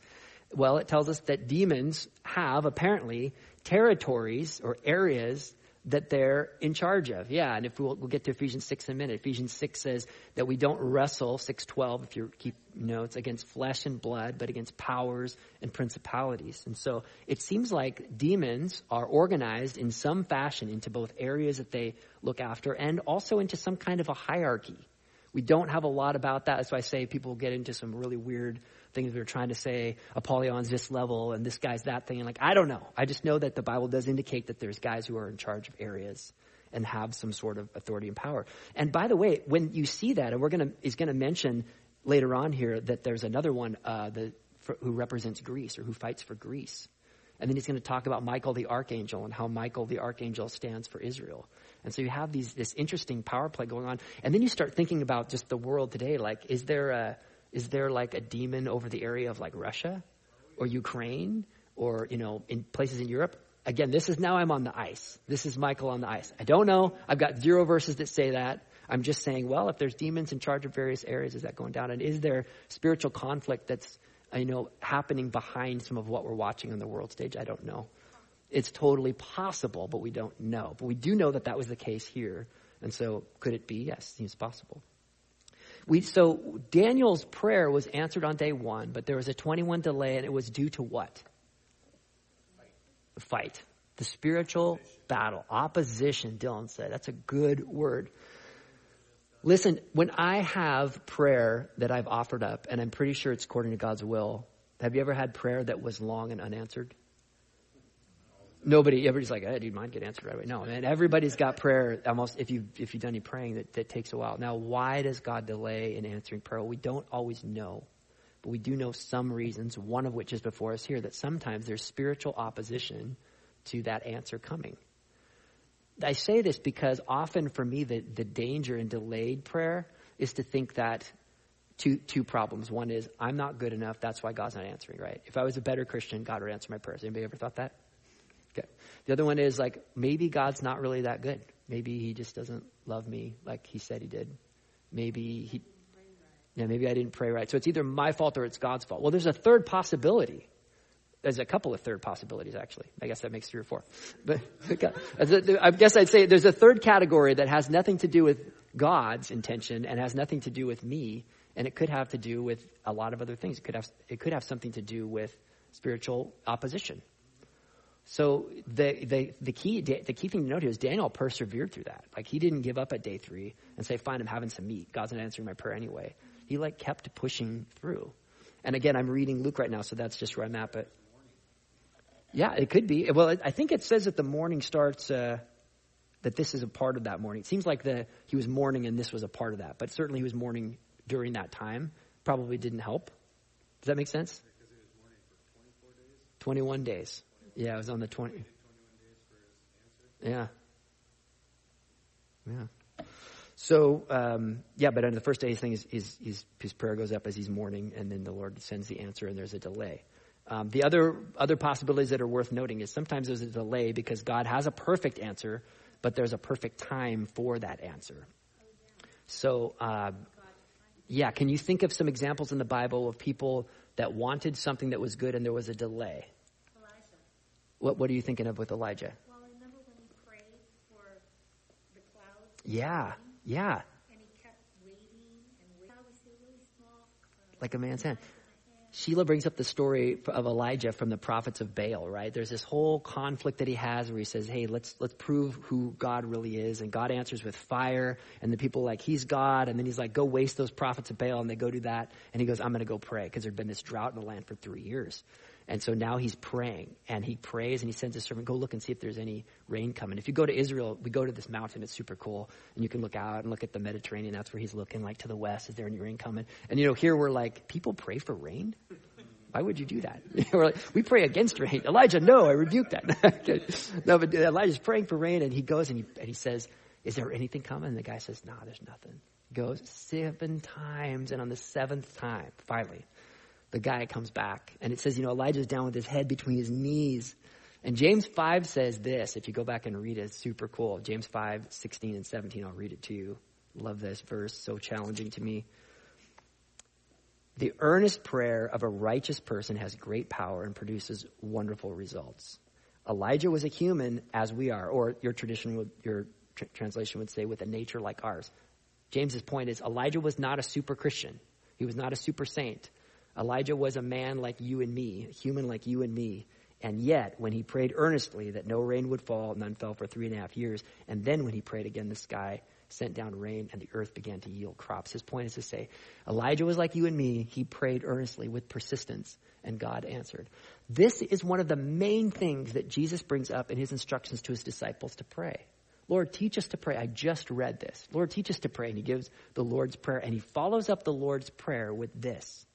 Speaker 1: Well, it tells us that demons have apparently territories or areas that they're in charge of. Yeah, and if we'll, we'll, get to Ephesians 6 in a minute. Ephesians 6 says that we don't wrestle, 612, if you keep notes, against flesh and blood, but against powers and principalities. And so it seems like demons are organized in some fashion into both areas that they look after and also into some kind of a hierarchy. We don't have a lot about that. That's why I say people get into some really weird things we are trying to say Apollyon's this level and this guy's that thing. And like, I don't know. I just know that the Bible does indicate that there's guys who are in charge of areas and have some sort of authority and power. And by the way, when you see that, and we're gonna, he's gonna mention later on here that there's another one, uh, the, for, who represents Greece or who fights for Greece. And then he's going to talk about Michael the archangel and how Michael the archangel stands for Israel. And so you have these this interesting power play going on. And then you start thinking about just the world today. Like, is there a is there like a demon over the area of like Russia or Ukraine or, you know, in places in Europe? Again, this is now I'm on the ice. This is Michael on the ice. I don't know. I've got zero verses that say that. I'm just saying, well, if there's demons in charge of various areas, is that going down? And is there spiritual conflict that's, uh, you know, happening behind some of what we're watching on the world stage? I don't know. It's totally possible, but we don't know. But we do know that that was the case here. And so could it be? Yes, it seems possible. We, so Daniel's prayer was answered on day one, but there was a 21 delay, and it was due to what? The fight. The spiritual battle. Opposition, Dylan said. That's a good word. Listen, when I have prayer that I've offered up, and I'm pretty sure it's according to God's will, have you ever had prayer that was long and unanswered? Nobody everybody's like, hey, dude, mine get answered right away. No, man, everybody's got prayer almost if you if you've done any praying that, that takes a while. Now, why does God delay in answering prayer? We don't always know. But we do know some reasons, one of which is before us here, that sometimes there's spiritual opposition to that answer coming. I say this because often for me the, the danger in delayed prayer is to think that two two problems. One is I'm not good enough, that's why God's not answering, right? If I was a better Christian, God would answer my prayers. Anybody ever thought that? Okay. The other one is like maybe God's not really that good. Maybe he just doesn't love me like he said he did. Maybe he yeah, maybe I didn't pray right. So it's either my fault or it's God's fault. Well, there's a third possibility. There's a couple of third possibilities, actually. I guess that makes three or four. But I guess I'd say there's a third category that has nothing to do with God's intention and has nothing to do with me, and it could have to do with a lot of other things. It could have it could have something to do with spiritual opposition. So the, the, the key, the key thing to note here is Daniel persevered through that. Like he didn't give up at day three and say, fine, I'm having some meat. God's not answering my prayer anyway. He like kept pushing through. And again, I'm reading Luke right now, so that's just where I'm at. But yeah, it could be. Well, I think it says that the mourning starts, uh, that this is a part of that mourning. It seems like the, he was mourning and this was a part of that. But certainly he was mourning during that time. Probably didn't help. Does that make sense? 21 days. Yeah, it was on the 20. Yeah. Yeah. So, um, yeah, but on the first day, his, thing is, is, is, his prayer goes up as he's mourning, and then the Lord sends the answer, and there's a delay. Um, the other, other possibilities that are worth noting is sometimes there's a delay because God has a perfect answer, but there's a perfect time for that answer. So, uh, yeah, can you think of some examples in the Bible of people that wanted something that was good and there was a delay? What, what are you thinking of with Elijah?
Speaker 2: Well, remember when he prayed for the clouds?
Speaker 1: Yeah, yeah,
Speaker 2: And he kept waiting and waiting. How was it really small? cloud?
Speaker 1: like a man's hand.
Speaker 2: Size of a hand.
Speaker 1: Sheila brings up the story of Elijah from the prophets of Baal, right? There's this whole conflict that he has where he says, "Hey, let's let's prove who God really is." And God answers with fire, and the people are like, "He's God." And then he's like, "Go waste those prophets of Baal," and they go do that. And he goes, "I'm going to go pray because there'd been this drought in the land for 3 years." And so now he's praying, and he prays, and he sends his servant, "Go look and see if there's any rain coming." If you go to Israel, we go to this mountain; it's super cool, and you can look out and look at the Mediterranean. That's where he's looking, like to the west. Is there any rain coming? And you know, here we're like, people pray for rain. Why would you do that? We're like, we pray against rain. Elijah, no, I rebuke that. no, but Elijah's praying for rain, and he goes and he, and he says, "Is there anything coming?" And the guy says, "No, nah, there's nothing." He goes seven times, and on the seventh time, finally, the guy comes back, and it says, you know, Elijah's down with his head between his knees. And James 5 says this, if you go back and read it, it's super cool. James 5, 16 and 17, I'll read it to you. Love this verse, so challenging to me. The earnest prayer of a righteous person has great power and produces wonderful results. Elijah was a human as we are, or your tradition would, your tr- translation would say with a nature like ours. James's point is Elijah was not a super Christian. He was not a super saint. Elijah was a man like you and me, a human like you and me. And yet, when he prayed earnestly that no rain would fall, none fell for three and a half years. And then when he prayed again, the sky sent down rain and the earth began to yield crops. His point is to say, Elijah was like you and me. He prayed earnestly with persistence and God answered. This is one of the main things that Jesus brings up in his instructions to his disciples to pray. Lord, teach us to pray. I just read this. Lord, teach us to pray. And he gives the Lord's Prayer and he follows up the Lord's Prayer with this.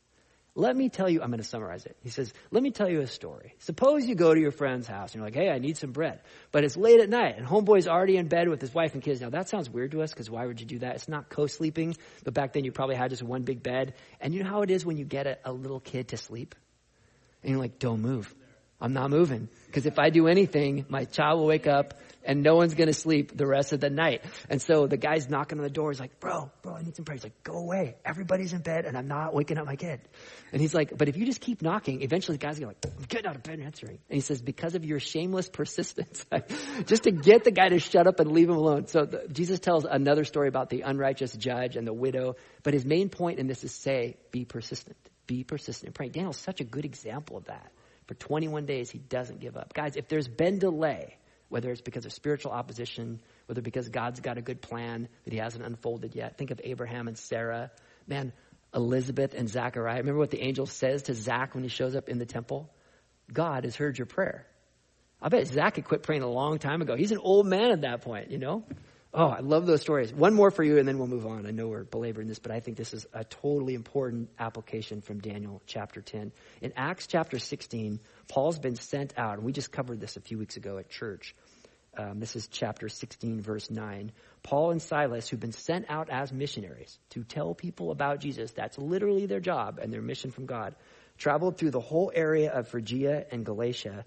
Speaker 1: Let me tell you, I'm going to summarize it. He says, let me tell you a story. Suppose you go to your friend's house and you're like, hey, I need some bread. But it's late at night and homeboy's already in bed with his wife and kids. Now that sounds weird to us because why would you do that? It's not co-sleeping, but back then you probably had just one big bed. And you know how it is when you get a, a little kid to sleep? And you're like, don't move. I'm not moving. Because if I do anything, my child will wake up and no one's going to sleep the rest of the night. And so the guy's knocking on the door. He's like, bro, bro, I need some prayer. He's like, go away. Everybody's in bed and I'm not waking up my kid. And he's like, but if you just keep knocking, eventually the guy's going to like, I'm getting out of bed and answering. And he says, because of your shameless persistence, just to get the guy to shut up and leave him alone. So the, Jesus tells another story about the unrighteous judge and the widow. But his main point in this is say, be persistent. Be persistent and pray. Daniel's such a good example of that. For 21 days, he doesn't give up. Guys, if there's been delay, whether it's because of spiritual opposition, whether because God's got a good plan that he hasn't unfolded yet. Think of Abraham and Sarah. Man, Elizabeth and Zachariah. Remember what the angel says to Zach when he shows up in the temple? God has heard your prayer. I bet Zach had quit praying a long time ago. He's an old man at that point, you know? Oh, I love those stories. One more for you and then we'll move on. I know we're belaboring this, but I think this is a totally important application from Daniel chapter 10. In Acts chapter 16, Paul's been sent out, and we just covered this a few weeks ago at church. Um, this is chapter 16, verse 9. Paul and Silas, who've been sent out as missionaries to tell people about Jesus, that's literally their job and their mission from God, traveled through the whole area of Phrygia and Galatia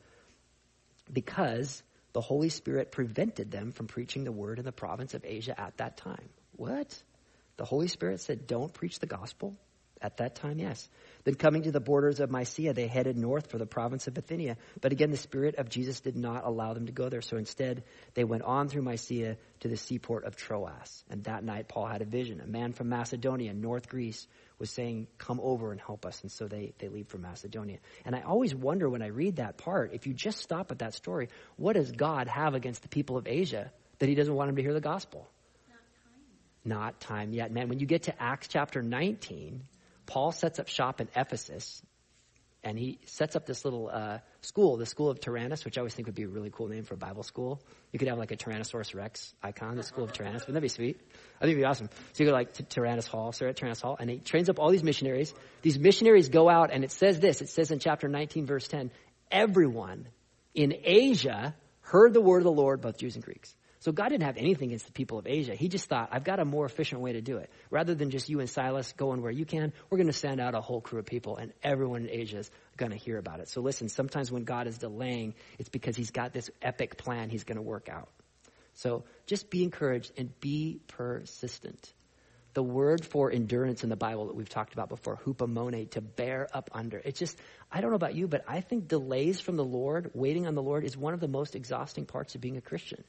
Speaker 1: because the Holy Spirit prevented them from preaching the word in the province of Asia at that time. What? The Holy Spirit said, don't preach the gospel? At that time, yes. Then coming to the borders of Mysia, they headed north for the province of Bithynia. But again, the Spirit of Jesus did not allow them to go there. So instead, they went on through Mysia to the seaport of Troas. And that night, Paul had a vision. A man from Macedonia, North Greece, was saying, Come over and help us. And so they, they leave for Macedonia. And I always wonder when I read that part, if you just stop at that story, what does God have against the people of Asia that he doesn't want them to hear the gospel?
Speaker 2: Not time.
Speaker 1: Not time yet. Man, when you get to Acts chapter 19, Paul sets up shop in Ephesus, and he sets up this little uh, school, the School of Tyrannus, which I always think would be a really cool name for a Bible school. You could have like a Tyrannosaurus Rex icon, the School of Tyrannus. Wouldn't that be sweet? I think it'd be awesome. So you go like to Tyrannus Hall, so at Tyrannus Hall, and he trains up all these missionaries. These missionaries go out, and it says this. It says in chapter 19, verse 10, everyone in Asia heard the word of the Lord, both Jews and Greeks. So God didn't have anything against the people of Asia. He just thought, I've got a more efficient way to do it. Rather than just you and Silas going where you can, we're going to send out a whole crew of people and everyone in Asia is going to hear about it. So listen, sometimes when God is delaying, it's because he's got this epic plan he's going to work out. So just be encouraged and be persistent. The word for endurance in the Bible that we've talked about before, hupomone, to bear up under. It's just, I don't know about you, but I think delays from the Lord, waiting on the Lord, is one of the most exhausting parts of being a Christian.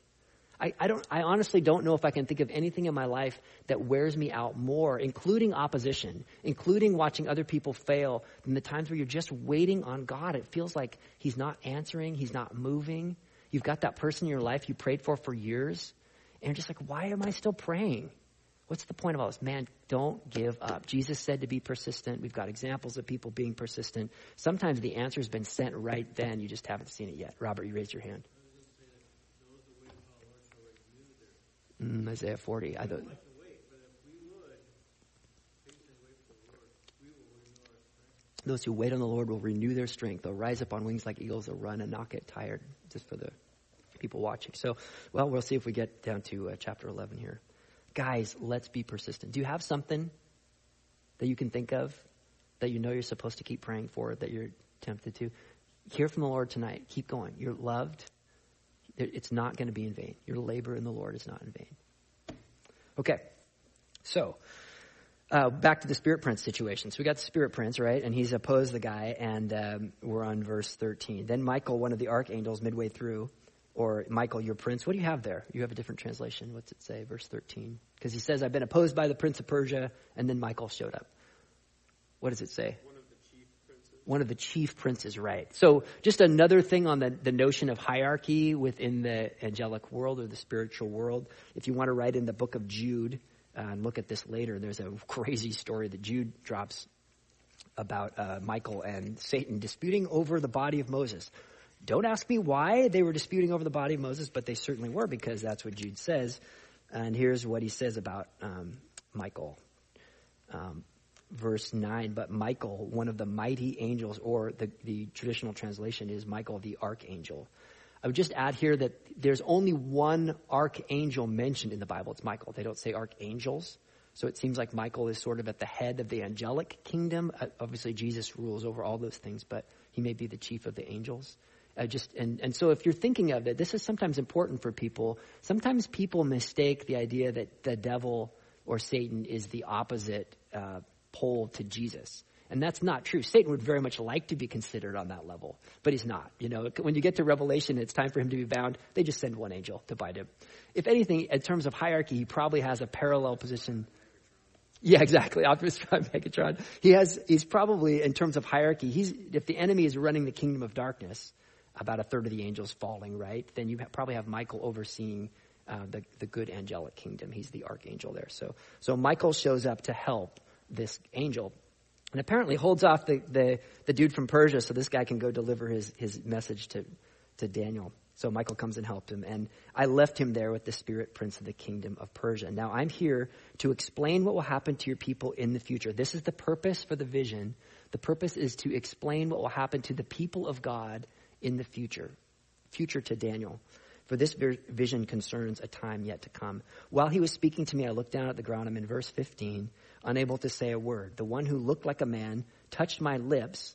Speaker 1: I, I, don't, I honestly don't know if I can think of anything in my life that wears me out more, including opposition, including watching other people fail, than the times where you're just waiting on God. It feels like He's not answering, He's not moving. You've got that person in your life you prayed for for years, and you're just like, why am I still praying? What's the point of all this? Man, don't give up. Jesus said to be persistent. We've got examples of people being persistent. Sometimes the answer's been sent right then, you just haven't seen it yet. Robert, you raised your hand. Mm, Isaiah 40. I thought, those who wait on the Lord will renew their strength. They'll rise up on wings like eagles. They'll run and not get tired. Just for the people watching. So, well, we'll see if we get down to uh, chapter 11 here. Guys, let's be persistent. Do you have something that you can think of that you know you're supposed to keep praying for, that you're tempted to? Hear from the Lord tonight. Keep going. You're loved. It's not going to be in vain. Your labor in the Lord is not in vain. Okay, so uh, back to the spirit prince situation. So we got the spirit prince, right? And he's opposed the guy, and um, we're on verse 13. Then Michael, one of the archangels, midway through, or Michael, your prince. What do you have there? You have a different translation. What's it say? Verse 13. Because he says, I've been opposed by the prince of Persia, and then Michael showed up. What does it say? One of the chief princes, right? So just another thing on the, the notion of hierarchy within the angelic world or the spiritual world. If you want to write in the book of Jude uh, and look at this later, there's a crazy story that Jude drops about uh, Michael and Satan disputing over the body of Moses. Don't ask me why they were disputing over the body of Moses, but they certainly were because that's what Jude says. And here's what he says about um, Michael. Um, verse 9, but Michael, one of the mighty angels, or the, the traditional translation is Michael the archangel. I would just add here that there's only one archangel mentioned in the Bible. It's Michael. They don't say archangels. So it seems like Michael is sort of at the head of the angelic kingdom. Uh, obviously, Jesus rules over all those things, but he may be the chief of the angels. Uh, just and, and so if you're thinking of it, this is sometimes important for people. Sometimes people mistake the idea that the devil or Satan is the opposite uh, pole to Jesus. And that's not true. Satan would very much like to be considered on that level, but he's not. You know, when you get to Revelation, it's time for him to be bound. They just send one angel to bind him. If anything, in terms of hierarchy, he probably has a parallel position. Yeah, exactly. Optimus Prime, Megatron. He has. He's probably in terms of hierarchy. He's if the enemy is running the kingdom of darkness, about a third of the angels falling, right? Then you probably have Michael overseeing uh, the the good angelic kingdom. He's the archangel there. So so Michael shows up to help this angel and apparently holds off the, the, the, dude from Persia so this guy can go deliver his, his message to, to Daniel. So Michael comes and helped him, and I left him there with the spirit prince of the kingdom of Persia. Now I'm here to explain what will happen to your people in the future. This is the purpose for the vision. The purpose is to explain what will happen to the people of God in the future. Future to Daniel. For this vision concerns a time yet to come. While he was speaking to me, I looked down at the ground. I'm in verse 15 unable to say a word. The one who looked like a man touched my lips.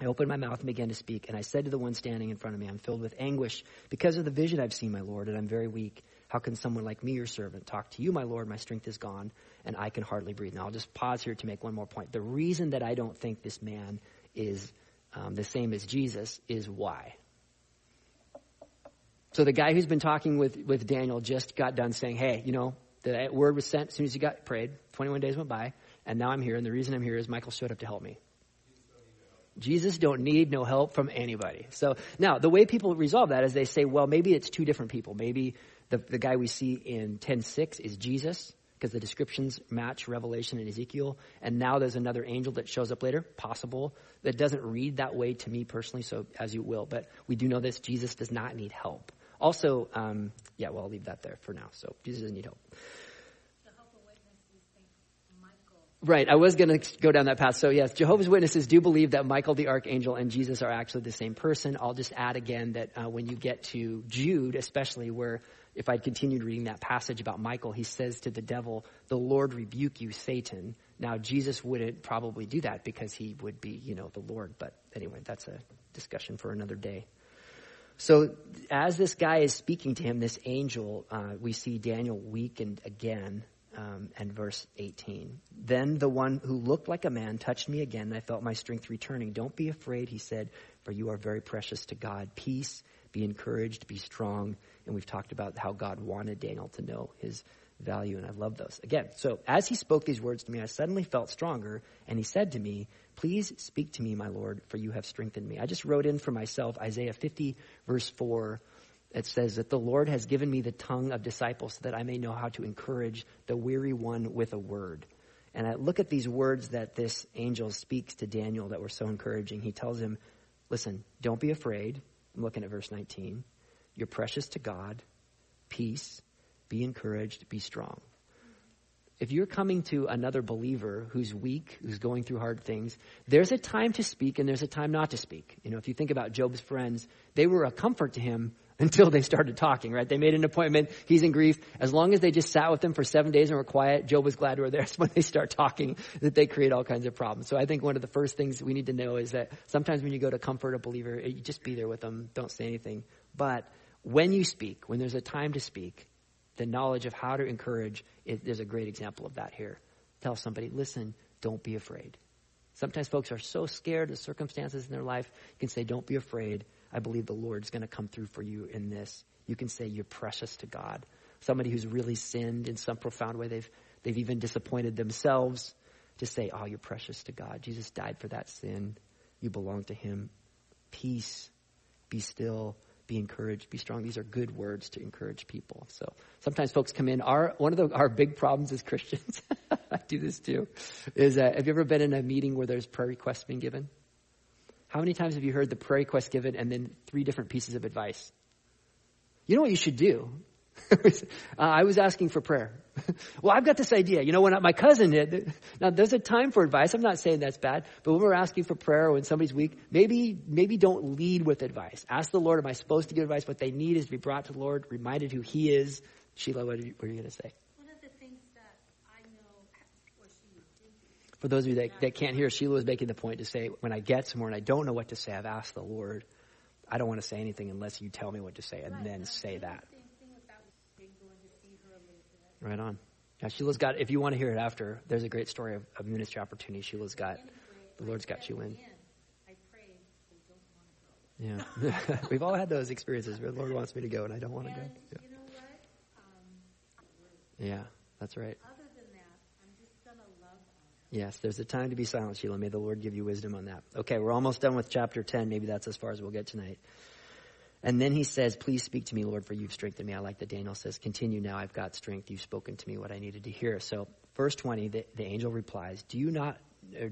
Speaker 1: I opened my mouth and began to speak, and I said to the one standing in front of me, I'm filled with anguish because of the vision I've seen, my Lord, and I'm very weak. How can someone like me, your servant, talk to you, my Lord? My strength is gone, and I can hardly breathe. Now, I'll just pause here to make one more point. The reason that I don't think this man is um, the same as Jesus is why. So the guy who's been talking with, with Daniel just got done saying, hey, you know, the word was sent as soon as he got prayed. 21 days went by, and now I'm here. And the reason I'm here is Michael showed up to help me. Jesus don't need no help from anybody. So now the way people resolve that is they say, well, maybe it's two different people. Maybe the, the guy we see in 10.6 is Jesus because the descriptions match Revelation and Ezekiel. And now there's another angel that shows up later, possible. That doesn't read that way to me personally, so as you will. But we do know this, Jesus does not need help. Also, um, yeah, well, I'll leave that there for now. So Jesus doesn't need help. Right, I was going to go down that path. So, yes, Jehovah's Witnesses do believe that Michael the Archangel and Jesus are actually the same person. I'll just add again that uh, when you get to Jude, especially where if I'd continued reading that passage about Michael, he says to the devil, The Lord rebuke you, Satan. Now, Jesus wouldn't probably do that because he would be, you know, the Lord. But anyway, that's a discussion for another day. So, as this guy is speaking to him, this angel, uh, we see Daniel weakened again um, and verse 18. Then the one who looked like a man touched me again, and I felt my strength returning. Don't be afraid, he said, for you are very precious to God. Peace, be encouraged, be strong. And we've talked about how God wanted Daniel to know his value, and I love those. Again, so as he spoke these words to me, I suddenly felt stronger, and he said to me, Please speak to me, my Lord, for you have strengthened me. I just wrote in for myself Isaiah 50, verse 4 it says that the Lord has given me the tongue of disciples so that I may know how to encourage the weary one with a word. And I look at these words that this angel speaks to Daniel that were so encouraging. He tells him, listen, don't be afraid. I'm looking at verse 19. You're precious to God. Peace. Be encouraged. Be strong. If you're coming to another believer who's weak, who's going through hard things, there's a time to speak and there's a time not to speak. You know, if you think about Job's friends, they were a comfort to him until they started talking, right? They made an appointment. He's in grief. As long as they just sat with him for seven days and were quiet, Job was glad we were there. It's when they start talking that they create all kinds of problems. So I think one of the first things we need to know is that sometimes when you go to comfort a believer, you just be there with them. Don't say anything. But when you speak, when there's a time to speak, the knowledge of how to encourage, it, there's a great example of that here. Tell somebody, listen, don't be afraid. Sometimes folks are so scared of circumstances in their life. You can say, don't be afraid. I believe the Lord's going to come through for you in this. You can say you're precious to God. Somebody who's really sinned in some profound way, they've, they've even disappointed themselves, to say, oh, you're precious to God. Jesus died for that sin. You belong to Him. Peace. Be still. Be encouraged. Be strong. These are good words to encourage people. So sometimes folks come in. Our one of the, our big problems as Christians, I do this too, is uh, have you ever been in a meeting where there's prayer requests being given? How many times have you heard the prayer request given and then three different pieces of advice? You know what you should do? uh, I was asking for prayer. well, I've got this idea. You know, when my cousin did, now there's a time for advice. I'm not saying that's bad, but when we're asking for prayer or when somebody's weak, maybe, maybe don't lead with advice. Ask the Lord, am I supposed to give advice? What they need is to be brought to the Lord, reminded who He is. Sheila, what are you, you going to say? One of the things that I know what she did For those of you that, that can't hear, Sheila was making the point to say, when I get somewhere and I don't know what to say, I've asked the Lord, I don't want to say anything unless you tell me what to say and then say that. Right on. Yeah, Sheila's got, if you want to hear it after, there's a great story of, of ministry opportunity. Sheila's got, the Lord's got you in. Yeah. We've all had those experiences where the Lord wants me to go and I don't want to go. Yeah. Yeah, that's right. Yes, there's a time to be silent, Sheila. May the Lord give you wisdom on that. Okay, we're almost done with chapter 10. Maybe that's as far as we'll get tonight. And then he says, Please speak to me, Lord, for you've strengthened me. I like that Daniel says, Continue now, I've got strength. You've spoken to me what I needed to hear. So, verse 20, the, the angel replies, Do you not,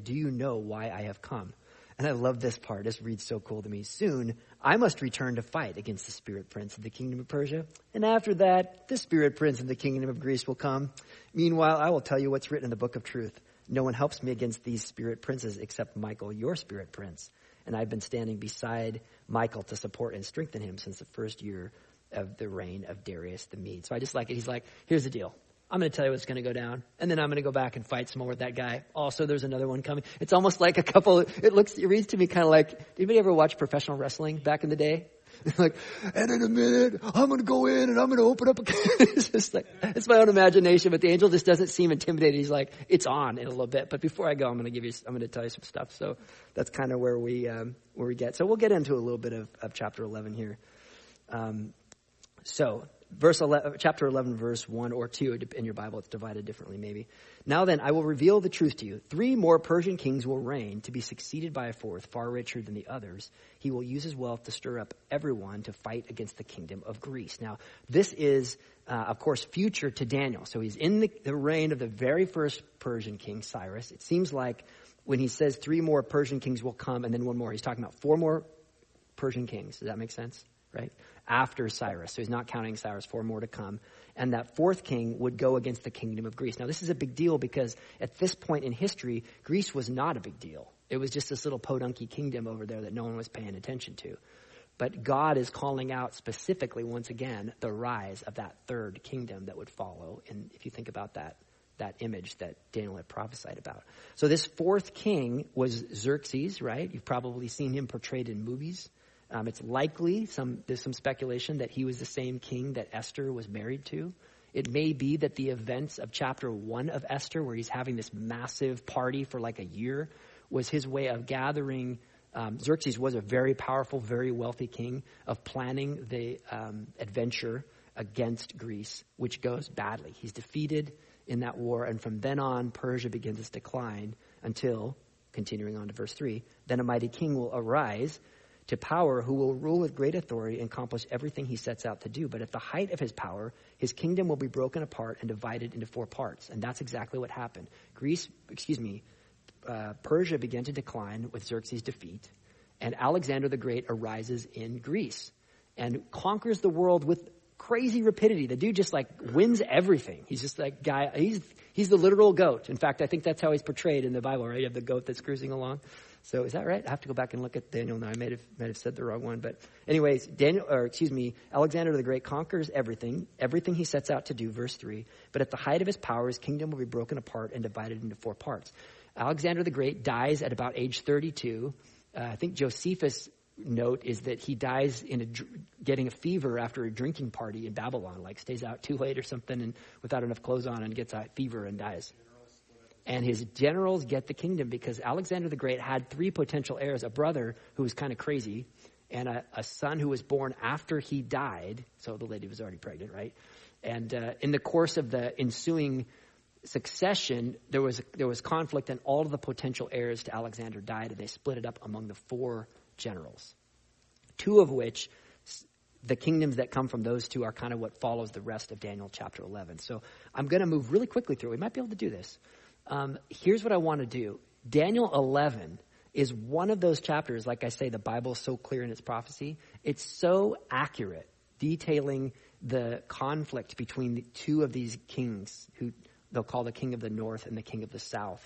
Speaker 1: do you know why I have come? And I love this part. This reads so cool to me. Soon I must return to fight against the spirit prince of the kingdom of Persia. And after that, the spirit prince of the kingdom of Greece will come. Meanwhile, I will tell you what's written in the book of truth. No one helps me against these spirit princes except Michael, your spirit prince. And I've been standing beside Michael to support and strengthen him since the first year of the reign of Darius the Mede. So I just like it. He's like, here's the deal. I'm going to tell you what's going to go down. And then I'm going to go back and fight some more with that guy. Also, there's another one coming. It's almost like a couple, it looks, it reads to me kind of like, did anybody ever watch professional wrestling back in the day? like, and in a minute, I'm going to go in and I'm going to open up. A, it's just like, it's my own imagination, but the angel just doesn't seem intimidated. He's like, it's on in a little bit. But before I go, I'm going to give you, I'm going to tell you some stuff. So that's kind of where we, um, where we get. So we'll get into a little bit of, of chapter 11 here. Um, so verse 11, chapter 11, verse 1 or 2 in your Bible, it's divided differently maybe. Now then, I will reveal the truth to you. Three more Persian kings will reign to be succeeded by a fourth, far richer than the others. He will use his wealth to stir up everyone to fight against the kingdom of Greece. Now, this is, uh, of course, future to Daniel. So he's in the, the reign of the very first Persian king, Cyrus. It seems like when he says three more Persian kings will come and then one more, he's talking about four more Persian kings. Does that make sense? Right? After Cyrus. So he's not counting Cyrus, four more to come. And that fourth king would go against the kingdom of Greece. Now, this is a big deal because at this point in history, Greece was not a big deal. It was just this little podunky kingdom over there that no one was paying attention to. But God is calling out specifically, once again, the rise of that third kingdom that would follow. And if you think about that, that image that Daniel had prophesied about. So this fourth king was Xerxes, right? You've probably seen him portrayed in movies. Um, it's likely some there's some speculation that he was the same king that Esther was married to. It may be that the events of chapter one of Esther, where he's having this massive party for like a year, was his way of gathering. Um, Xerxes was a very powerful, very wealthy king of planning the um, adventure against Greece, which goes badly. He's defeated in that war, and from then on, Persia begins its decline until, continuing on to verse 3, then a mighty king will arise to power who will rule with great authority and accomplish everything he sets out to do. But at the height of his power, his kingdom will be broken apart and divided into four parts. And that's exactly what happened. Greece, excuse me, uh, Persia began to decline with Xerxes' defeat, and Alexander the Great arises in Greece and conquers the world with crazy rapidity. The dude just like wins everything. He's just like guy. He's he's the literal goat. In fact, I think that's how he's portrayed in the Bible. Right? You have the goat that's cruising along. So is that right? I have to go back and look at Daniel now. I may have might have said the wrong one, but anyways, Daniel or excuse me, Alexander the Great conquers everything, everything he sets out to do. Verse three. But at the height of his power, his kingdom will be broken apart and divided into four parts. Alexander the Great dies at about age 32. Uh, I think Josephus note is that he dies in a, getting a fever after a drinking party in Babylon, like stays out too late or something and without enough clothes on and gets a fever and dies. And his generals get the kingdom because Alexander the Great had three potential heirs, a brother who was kind of crazy and a, a, son who was born after he died. So the lady was already pregnant, right? And uh, in the course of the ensuing succession, there was there was conflict, and all of the potential heirs to Alexander died, and they split it up among the four generals. Two of which, the kingdoms that come from those two, are kind of what follows the rest of Daniel chapter 11. So I'm going to move really quickly through. We might be able to do this. Um, here's what I want to do. Daniel 11 is one of those chapters. Like I say, the Bible is so clear in its prophecy. It's so accurate, detailing the conflict between the two of these kings who they'll call the king of the north and the king of the south.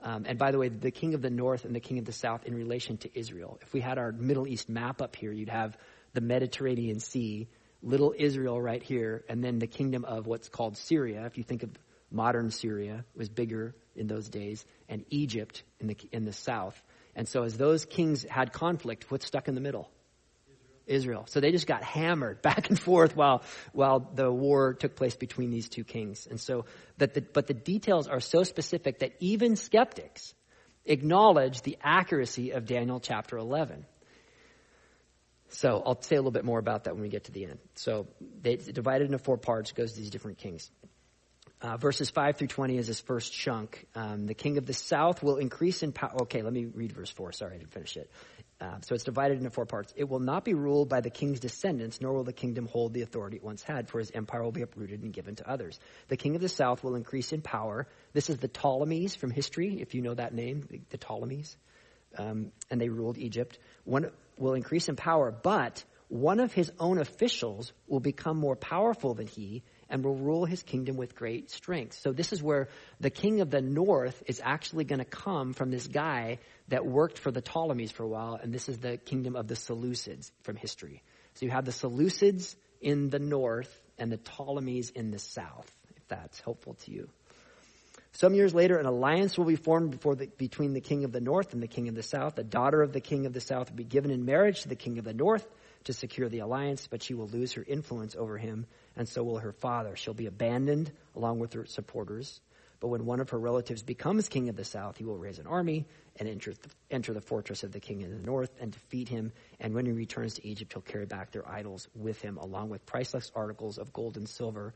Speaker 1: Um, and by the way, the king of the north and the king of the south in relation to Israel. If we had our Middle East map up here, you'd have the Mediterranean Sea, little Israel right here, and then the kingdom of what's called Syria. If you think of modern Syria, was bigger in those days, and Egypt in the in the south. And so, as those kings had conflict, what's stuck in the middle? Israel. So they just got hammered back and forth while while the war took place between these two kings. And so that the, but the details are so specific that even skeptics acknowledge the accuracy of Daniel chapter 11. So I'll say a little bit more about that when we get to the end. So they divided into four parts, goes to these different kings. Uh, verses 5 through 20 is his first chunk. Um, the king of the south will increase in power. Okay, let me read verse 4. Sorry, I didn't finish it. Uh, so it's divided into four parts. It will not be ruled by the king's descendants, nor will the kingdom hold the authority it once had, for his empire will be uprooted and given to others. The king of the south will increase in power. This is the Ptolemies from history, if you know that name, the, the Ptolemies. Um, and they ruled Egypt. One will increase in power, but one of his own officials will become more powerful than he and will rule his kingdom with great strength. So this is where the king of the north is actually going to come from this guy that worked for the Ptolemies for a while, and this is the kingdom of the Seleucids from history. So you have the Seleucids in the north and the Ptolemies in the south, if that's helpful to you. Some years later, an alliance will be formed the, between the king of the north and the king of the south. The daughter of the king of the south will be given in marriage to the king of the north to secure the alliance, but she will lose her influence over him, and so will her father. She'll be abandoned along with her supporters. But when one of her relatives becomes king of the south, he will raise an army and enter the, enter the fortress of the king in the north and defeat him. And when he returns to Egypt, he'll carry back their idols with him, along with priceless articles of gold and silver.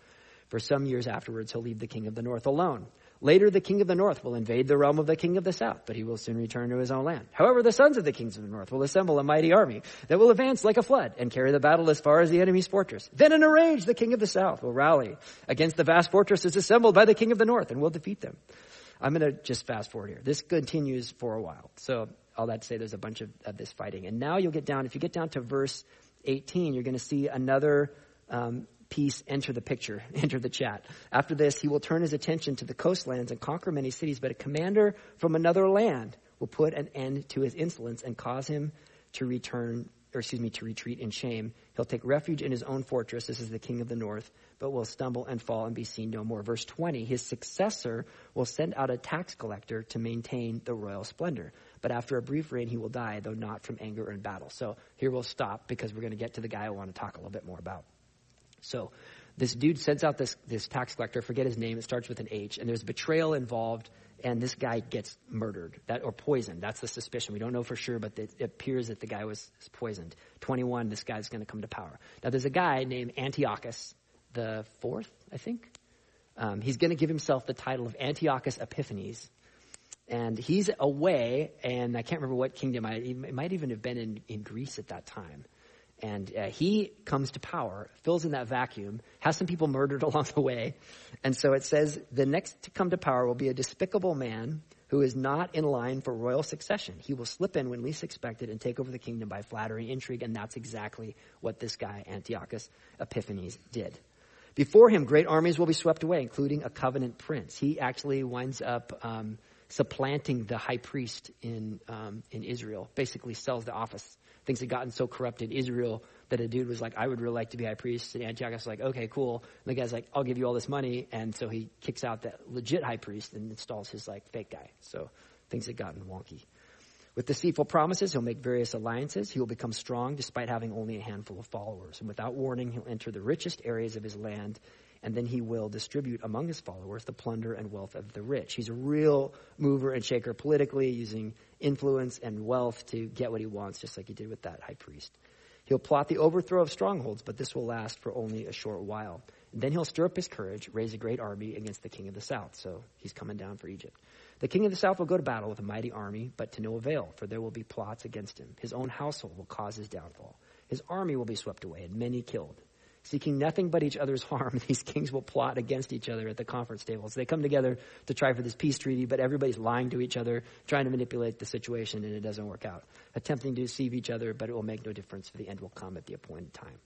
Speaker 1: For some years afterwards, he'll leave the king of the north alone. Later, the king of the north will invade the realm of the king of the south, but he will soon return to his own land. However, the sons of the kings of the north will assemble a mighty army that will advance like a flood and carry the battle as far as the enemy's fortress. Then in a rage, the king of the south will rally against the vast fortresses assembled by the king of the north and will defeat them. I'm going to just fast forward here. This continues for a while. So all that to say there's a bunch of, of this fighting. And now you'll get down, if you get down to verse 18, you're going to see another um, piece enter the picture, enter the chat. After this, he will turn his attention to the coastlands and conquer many cities, but a commander from another land will put an end to his insolence and cause him to return, or excuse me, to retreat in shame. He'll take refuge in his own fortress. This is the king of the north, but will stumble and fall and be seen no more. Verse 20, his successor will send out a tax collector to maintain the royal splendor. But after a brief reign, he will die, though not from anger or in battle. So here we'll stop because we're going to get to the guy I want to talk a little bit more about. So this dude sends out this, this tax collector, forget his name, it starts with an H, and there's betrayal involved, and this guy gets murdered, that or poisoned. That's the suspicion. We don't know for sure, but it appears that the guy was poisoned. 21, this guy's going to come to power. Now there's a guy named Antiochus the fourth, I think. Um, he's going to give himself the title of Antiochus Epiphanes. And he's away, and I can't remember what kingdom. I, it might even have been in, in Greece at that time. And uh, he comes to power, fills in that vacuum, has some people murdered along the way. And so it says the next to come to power will be a despicable man who is not in line for royal succession. He will slip in when least expected and take over the kingdom by flattery, intrigue, and that's exactly what this guy, Antiochus Epiphanes, did. Before him, great armies will be swept away, including a covenant prince. He actually winds up um, supplanting the high priest in um, in Israel. Basically, sells the office things had gotten so corrupt in Israel that a dude was like, I would really like to be high priest. And Antiochus was like, okay, cool. And the guy's like, I'll give you all this money. And so he kicks out that legit high priest and installs his like fake guy. So things had gotten wonky. With deceitful promises, he'll make various alliances. He will become strong despite having only a handful of followers. And without warning, he'll enter the richest areas of his land and then he will distribute among his followers the plunder and wealth of the rich. He's a real mover and shaker politically, using influence and wealth to get what he wants, just like he did with that high priest. He'll plot the overthrow of strongholds, but this will last for only a short while. And then he'll stir up his courage, raise a great army against the king of the south. So he's coming down for Egypt. The king of the south will go to battle with a mighty army, but to no avail, for there will be plots against him. His own household will cause his downfall. His army will be swept away, and many killed. Seeking nothing but each other's harm, these kings will plot against each other at the conference tables. They come together to try for this peace treaty, but everybody's lying to each other, trying to manipulate the situation, and it doesn't work out. Attempting to deceive each other, but it will make no difference, for the end will come at the appointed time.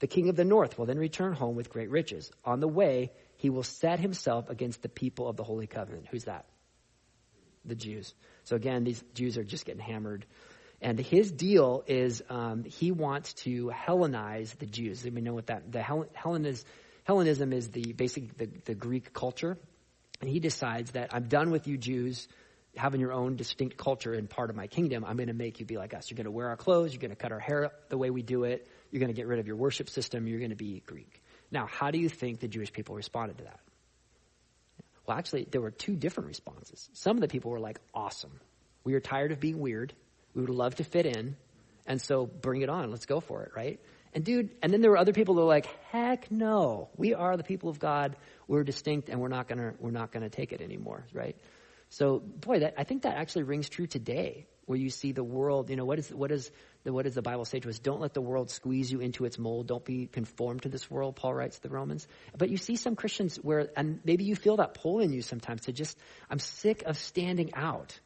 Speaker 1: The king of the north will then return home with great riches. On the way, he will set himself against the people of the Holy Covenant. Who's that? The Jews. So again, these Jews are just getting hammered and his deal is um, he wants to Hellenize the Jews. We know what that the Hellen, is, Hellenism is the basic the, the Greek culture, and he decides that I'm done with you Jews having your own distinct culture and part of my kingdom. I'm going to make you be like us. You're going to wear our clothes. You're going to cut our hair the way we do it. You're going to get rid of your worship system. You're going to be Greek. Now, how do you think the Jewish people responded to that? Well, actually, there were two different responses. Some of the people were like, awesome. We are tired of being weird. We would love to fit in. And so bring it on. Let's go for it, right? And dude, and then there were other people that were like, heck no. We are the people of God. We're distinct and we're not gonna, we're not gonna take it anymore, right? So, boy, that, I think that actually rings true today, where you see the world, you know, what is, what is, the, what does the Bible say to us? Don't let the world squeeze you into its mold. Don't be conformed to this world, Paul writes to the Romans. But you see some Christians where, and maybe you feel that pull in you sometimes to just, I'm sick of standing out.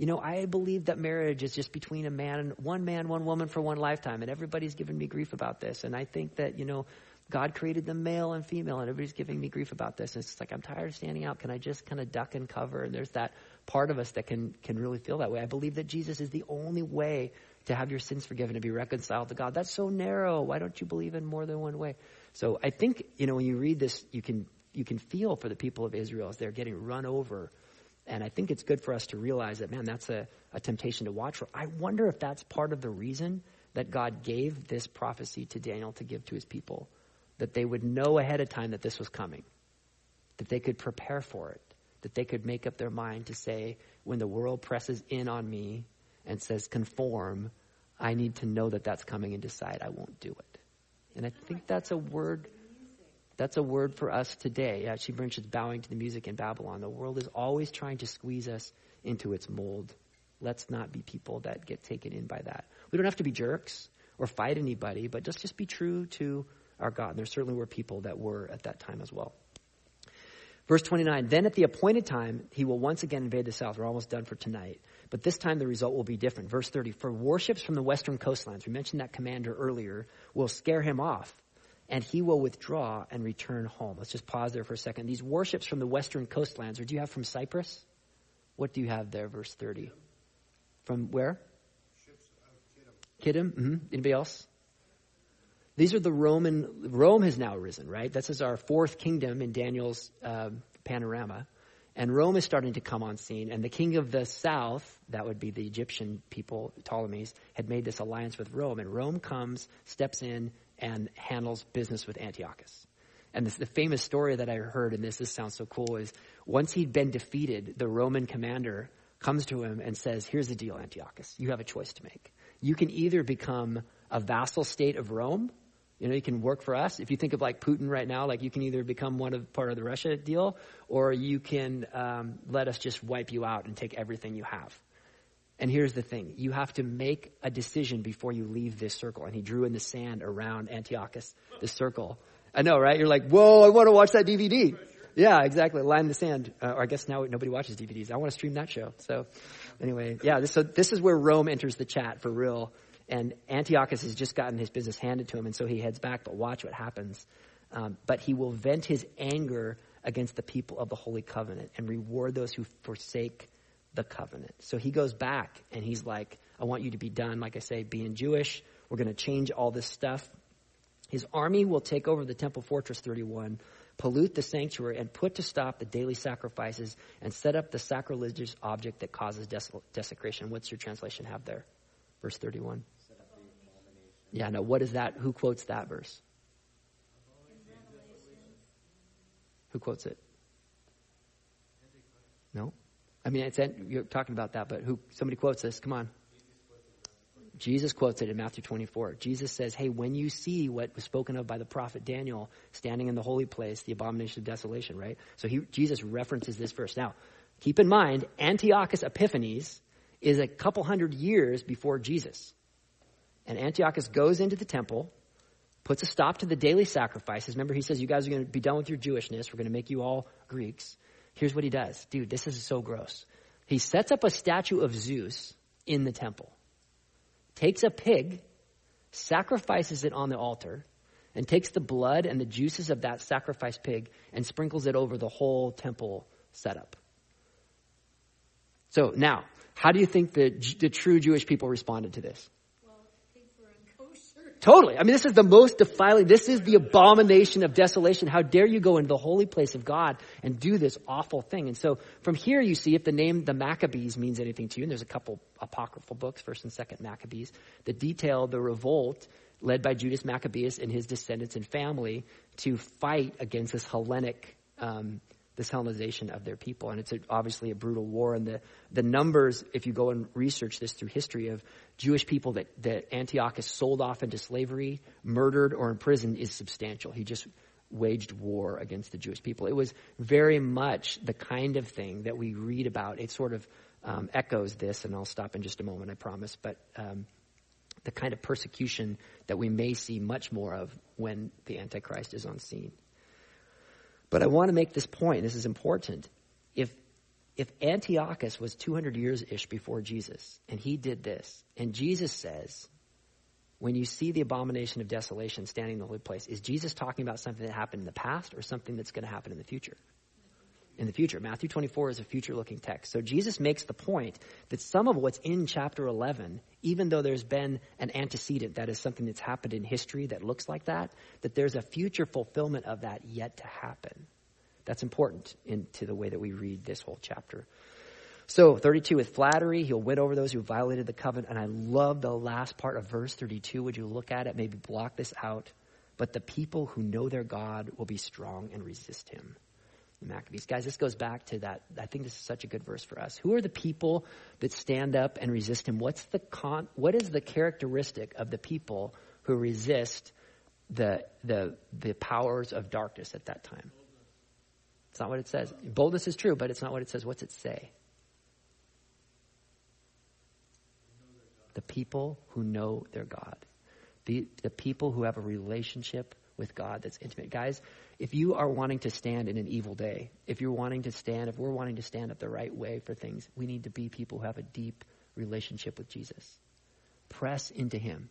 Speaker 1: You know, I believe that marriage is just between a man and one man, one woman for one lifetime, and everybody's giving me grief about this. And I think that, you know, God created them male and female, and everybody's giving me grief about this. And it's like, I'm tired of standing out. Can I just kind of duck and cover? And there's that part of us that can, can really feel that way. I believe that Jesus is the only way to have your sins forgiven, to be reconciled to God. That's so narrow. Why don't you believe in more than one way? So I think, you know, when you read this, you can, you can feel for the people of Israel as they're getting run over and I think it's good for us to realize that, man, that's a, a temptation to watch for. I wonder if that's part of the reason that God gave this prophecy to Daniel to give to his people, that they would know ahead of time that this was coming, that they could prepare for it, that they could make up their mind to say, when the world presses in on me and says, conform, I need to know that that's coming and decide I won't do it. And I think that's a word that's a word for us today. Yeah, she mentions bowing to the music in Babylon. The world is always trying to squeeze us into its mold. Let's not be people that get taken in by that. We don't have to be jerks or fight anybody, but just, just be true to our God. And there certainly were people that were at that time as well. Verse 29 Then at the appointed time, he will once again invade the south. We're almost done for tonight. But this time the result will be different. Verse 30 For warships from the western coastlines, we mentioned that commander earlier, will scare him off, and he will withdraw and return home. Let's just pause there for a second. These warships from the western coastlands, or do you have from Cyprus? What do you have there, verse 30? From where? Kittim. Mm-hmm. Anybody else? These are the Roman, Rome has now risen, right? This is our fourth kingdom in Daniel's uh, panorama. And Rome is starting to come on scene. And the king of the south, that would be the Egyptian people, Ptolemies, had made this alliance with Rome. And Rome comes, steps in, and handles business with Antiochus. And this, the famous story that I heard in this, this sounds so cool, is once he'd been defeated, the Roman commander comes to him and says, Here's the deal, Antiochus. You have a choice to make. You can either become a vassal state of Rome, you know, you can work for us. If you think of like Putin right now, like you can either become one of part of the Russia deal, or you can um, let us just wipe you out and take everything you have. And here's the thing: you have to make a decision before you leave this circle. And he drew in the sand around Antiochus, the circle. I know, right? You're like, whoa! I want to watch that DVD. Yeah, exactly. Line in the sand. Uh, or I guess now nobody watches DVDs. I want to stream that show. So, anyway, yeah. This, so this is where Rome enters the chat for real. And Antiochus has just gotten his business handed to him, and so he heads back. But watch what happens. Um, but he will vent his anger against the people of the Holy Covenant and reward those who forsake the covenant. So he goes back and he's like, I want you to be done, like I say, being Jewish. We're going to change all this stuff. His army will take over the temple fortress 31, pollute the sanctuary, and put to stop the daily sacrifices and set up the sacrilegious object that causes des- desecration. What's your translation have there? Verse 31. Yeah, no, what is that? Who quotes that verse? Who quotes it? No? I mean, you're talking about that, but who? Somebody quotes this. Come on. Jesus quotes it in Matthew 24. Jesus says, Hey, when you see what was spoken of by the prophet Daniel standing in the holy place, the abomination of desolation, right? So he, Jesus references this verse. Now, keep in mind, Antiochus Epiphanes is a couple hundred years before Jesus. And Antiochus goes into the temple, puts a stop to the daily sacrifices. Remember, he says, You guys are going to be done with your Jewishness. We're going to make you all Greeks. Here's what he does. Dude, this is so gross. He sets up a statue of Zeus in the temple, takes a pig, sacrifices it on the altar, and takes the blood and the juices of that sacrificed pig and sprinkles it over the whole temple setup. So now, how do you think the, the true Jewish people responded to this? Totally. I mean, this is the most defiling, this is the abomination of desolation. How dare you go into the holy place of God and do this awful thing? And so from here you see if the name the Maccabees means anything to you, and there's a couple apocryphal books, first and second Maccabees, that detail the revolt led by Judas Maccabeus and his descendants and family to fight against this Hellenic um, this Hellenization of their people. And it's a, obviously a brutal war. And the, the numbers, if you go and research this through history of Jewish people that, that Antiochus sold off into slavery, murdered, or imprisoned is substantial. He just waged war against the Jewish people. It was very much the kind of thing that we read about. It sort of um, echoes this, and I'll stop in just a moment, I promise. But um, the kind of persecution that we may see much more of when the Antichrist is on scene. But I want to make this point. This is important. If if Antiochus was 200 years ish before Jesus, and he did this, and Jesus says, when you see the abomination of desolation standing in the holy place, is Jesus talking about something that happened in the past or something that's going to happen in the future? In the future. Matthew 24 is a future looking text. So Jesus makes the point that some of what's in chapter 11, even though there's been an antecedent, that is something that's happened in history that looks like that, that there's a future fulfillment of that yet to happen. That's important into the way that we read this whole chapter. So, 32, with flattery, he'll win over those who violated the covenant. And I love the last part of verse 32. Would you look at it? Maybe block this out. But the people who know their God will be strong and resist him. The Maccabees. Guys, this goes back to that. I think this is such a good verse for us. Who are the people that stand up and resist him? What's the con, what is the characteristic of the people who resist the, the, the powers of darkness at that time? It's not what it says. Boldness is true, but it's not what it says. What's it say? The people who know their God. The, the people who have a relationship with God that's intimate. Guys, if you are wanting to stand in an evil day, if you're wanting to stand, if we're wanting to stand up the right way for things, we need to be people who have a deep relationship with Jesus. Press into Him.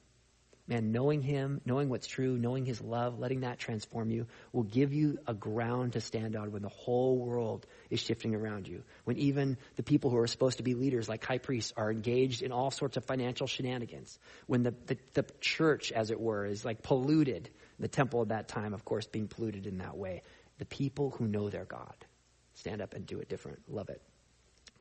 Speaker 1: Man, knowing Him, knowing what's true, knowing His love, letting that transform you will give you a ground to stand on when the whole world is shifting around you. When even the people who are supposed to be leaders, like high priests, are engaged in all sorts of financial shenanigans. When the, the, the church, as it were, is like polluted. The temple at that time, of course, being polluted in that way. The people who know their God stand up and do it different. Love it.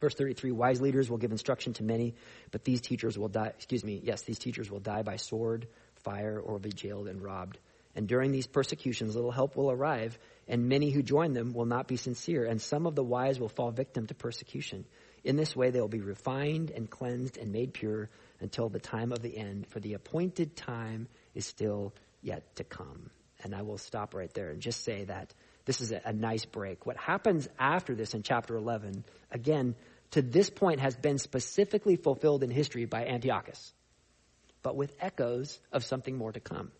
Speaker 1: Verse 33, wise leaders will give instruction to many, but these teachers will die, excuse me, yes, these teachers will die by sword, fire, or be jailed and robbed. And during these persecutions, little help will arrive, and many who join them will not be sincere, and some of the wise will fall victim to persecution. In this way, they will be refined and cleansed and made pure until the time of the end, for the appointed time is still yet to come. And I will stop right there and just say that this is a, a nice break. What happens after this in chapter 11, again, to this point has been specifically fulfilled in history by Antiochus, but with echoes of something more to come.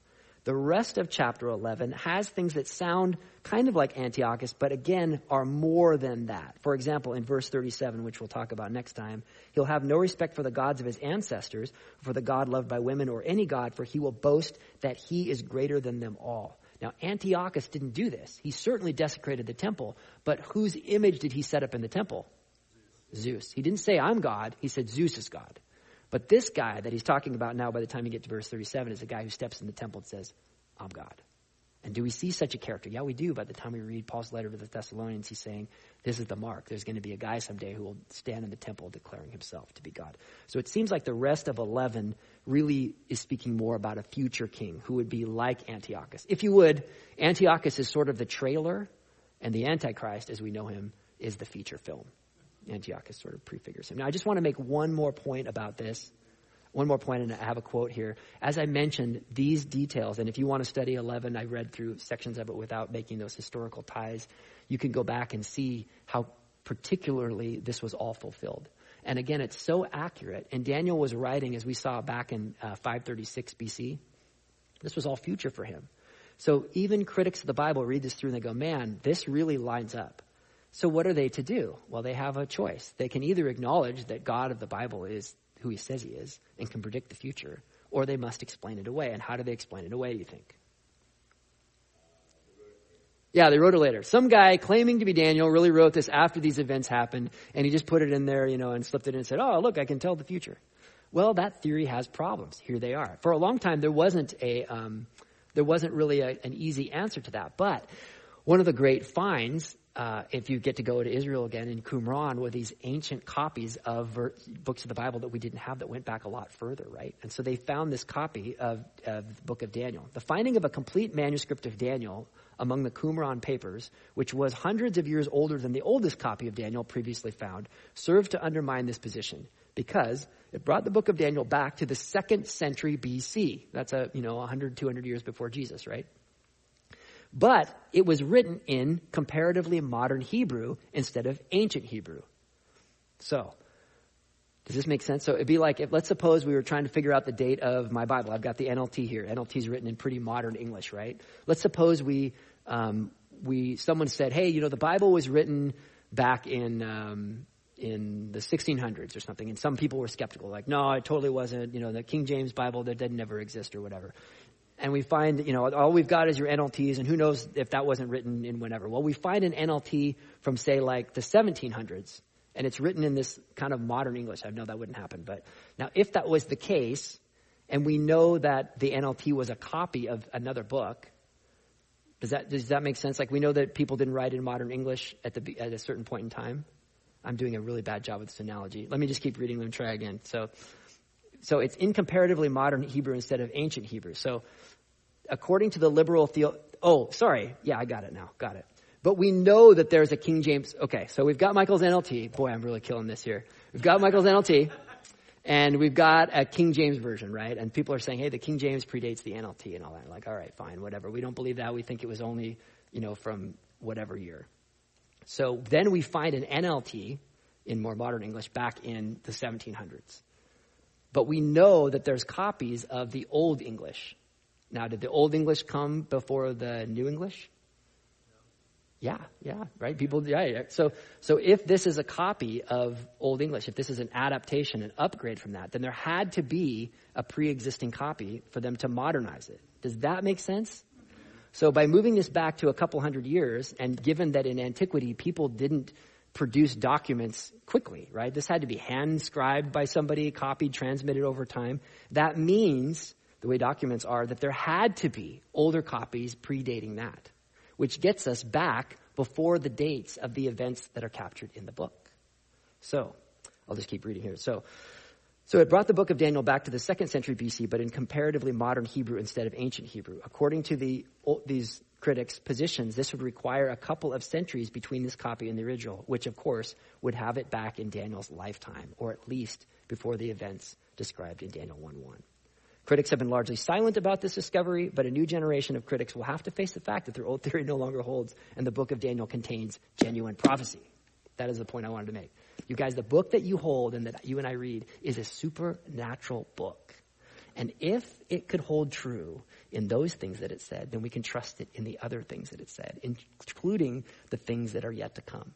Speaker 1: The rest of chapter 11 has things that sound kind of like Antiochus, but again are more than that. For example, in verse 37, which we'll talk about next time, he'll have no respect for the gods of his ancestors, for the God loved by women, or any God, for he will boast that he is greater than them all. Now, Antiochus didn't do this. He certainly desecrated the temple, but whose image did he set up in the temple? Zeus. He didn't say, I'm God. He said, Zeus is God. But this guy that he's talking about now, by the time you get to verse 37, is a guy who steps in the temple and says, I'm God. And do we see such a character? Yeah, we do. By the time we read Paul's letter to the Thessalonians, he's saying, This is the mark. There's going to be a guy someday who will stand in the temple declaring himself to be God. So it seems like the rest of 11 really is speaking more about a future king who would be like Antiochus. If you would, Antiochus is sort of the trailer, and the Antichrist, as we know him, is the feature film. Antiochus sort of prefigures him. Now, I just want to make one more point about this. One more point, and I have a quote here. As I mentioned, these details, and if you want to study 11, I read through sections of it without making those historical ties. You can go back and see how particularly this was all fulfilled. And again, it's so accurate. And Daniel was writing, as we saw back in uh, 536 BC, this was all future for him. So even critics of the Bible read this through and they go, man, this really lines up. So what are they to do? Well, they have a choice. They can either acknowledge that God of the Bible is who he says he is and can predict the future, or they must explain it away. And how do they explain it away, you think? Yeah, they wrote it later. Some guy claiming to be Daniel really wrote this after these events happened, and he just put it in there, you know, and slipped it in and said, oh, look, I can tell the future. Well, that theory has problems. Here they are. For a long time, there wasn't a, um, there wasn't really a, an easy answer to that. But one of the great finds uh, if you get to go to Israel again in Qumran with these ancient copies of ver- books of the Bible that we didn't have that went back a lot further, right? And so they found this copy of, of the book of Daniel. The finding of a complete manuscript of Daniel among the Qumran papers, which was hundreds of years older than the oldest copy of Daniel previously found, served to undermine this position because it brought the book of Daniel back to the second century BC. That's a, you know, 100, 200 years before Jesus, right? But it was written in comparatively modern Hebrew instead of ancient Hebrew. So, does this make sense? So it'd be like if let's suppose we were trying to figure out the date of my Bible. I've got the NLT here. NLT is written in pretty modern English, right? Let's suppose we um, we someone said, hey, you know, the Bible was written back in um, in the 1600s or something, and some people were skeptical, like, no, it totally wasn't. You know, the King James Bible that did never exist or whatever and we find, you know, all we've got is your NLTs, and who knows if that wasn't written in whenever. Well, we find an NLT from, say, like the 1700s, and it's written in this kind of modern English. I know that wouldn't happen, but now if that was the case, and we know that the NLT was a copy of another book, does that does that make sense? Like we know that people didn't write in modern English at the at a certain point in time. I'm doing a really bad job with this analogy. Let me just keep reading and try again. So, so it's in comparatively modern Hebrew instead of ancient Hebrew. So according to the liberal theo, oh, sorry. Yeah, I got it now. Got it. But we know that there's a King James. Okay, so we've got Michael's NLT. Boy, I'm really killing this here. We've got Michael's NLT. And we've got a King James version, right? And people are saying, hey, the King James predates the NLT and all that. Like, all right, fine, whatever. We don't believe that. We think it was only, you know, from whatever year. So then we find an NLT in more modern English back in the 1700s. But we know that there's copies of the Old English Now, did the Old English come before the New English? Yeah, yeah, right. People, yeah, yeah. So, so if this is a copy of Old English, if this is an adaptation, an upgrade from that, then there had to be a pre-existing copy for them to modernize it. Does that make sense? So by moving this back to a couple hundred years, and given that in antiquity people didn't produce documents quickly, right? This had to be hand scribed by somebody, copied, transmitted over time. That means, the way documents are, that there had to be older copies predating that which gets us back before the dates of the events that are captured in the book. So, I'll just keep reading here. So, so it brought the book of Daniel back to the second century BC, but in comparatively modern Hebrew instead of ancient Hebrew. According to the, these critics' positions, this would require a couple of centuries between this copy and the original, which of course would have it back in Daniel's lifetime, or at least before the events described in Daniel 1 1. Critics have been largely silent about this discovery, but a new generation of critics will have to face the fact that their old theory no longer holds and the book of Daniel contains genuine prophecy. That is the point I wanted to make. You guys, the book that you hold and that you and I read is a supernatural book. And if it could hold true in those things that it said, then we can trust it in the other things that it said, including the things that are yet to come.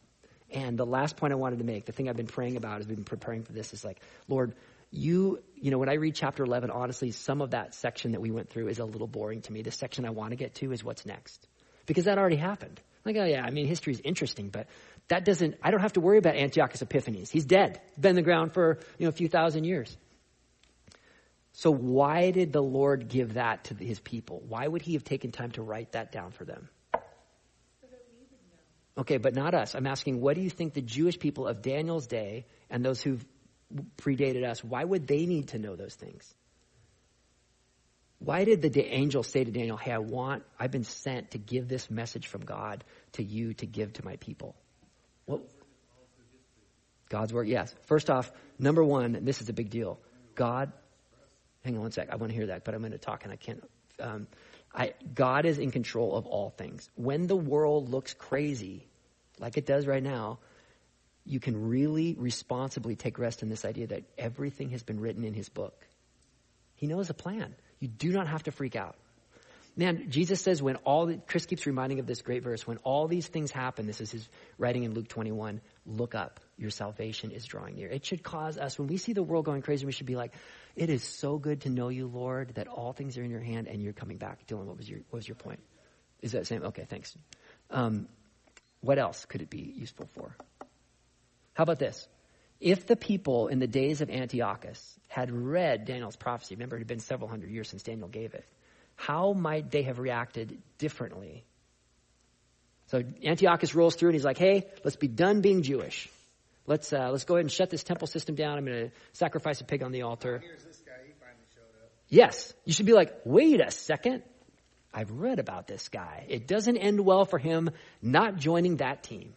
Speaker 1: And the last point I wanted to make, the thing I've been praying about as we've been preparing for this is like, Lord, you, you know, when I read chapter 11, honestly, some of that section that we went through is a little boring to me. The section I want to get to is what's next. Because that already happened. Like, oh yeah, I mean, history is interesting, but that doesn't, I don't have to worry about Antiochus Epiphanes. He's dead. Been in the ground for, you know, a few thousand years. So why did the Lord give that to his people? Why would he have taken time to write that down for them? Okay, but not us. I'm asking, what do you think the Jewish people of Daniel's day and those who've predated us, why would they need to know those things? Why did the angel say to Daniel, Hey, I want, I've been sent to give this message from God to you to give to my people? Well, God's word, yes. First off, number one, this is a big deal. God, hang on one sec, I want to hear that, but I'm going to talk and I can't. Um, I, God is in control of all things. When the world looks crazy, like it does right now, you can really responsibly take rest in this idea that everything has been written in his book. He knows a plan. You do not have to freak out. Man, Jesus says when all, the, Chris keeps reminding of this great verse, when all these things happen, this is his writing in Luke 21, look up. Your salvation is drawing near. It should cause us, when we see the world going crazy, we should be like, it is so good to know you, Lord, that all things are in your hand and you're coming back. Dylan, what was your, what was your point? Is that same? Okay, thanks. Um, what else could it be useful for? How about this? If the people in the days of Antiochus had read Daniel's prophecy, remember it had been several hundred years since Daniel gave it, how might they have reacted differently? So Antiochus rolls through and he's like, hey, let's be done being Jewish. Let's, uh, let's go ahead and shut this temple system down. I'm going to sacrifice a pig on the altar.
Speaker 3: Here's this guy. He finally showed up.
Speaker 1: Yes. You should be like, wait a second. I've read about this guy. It doesn't end well for him not joining that team.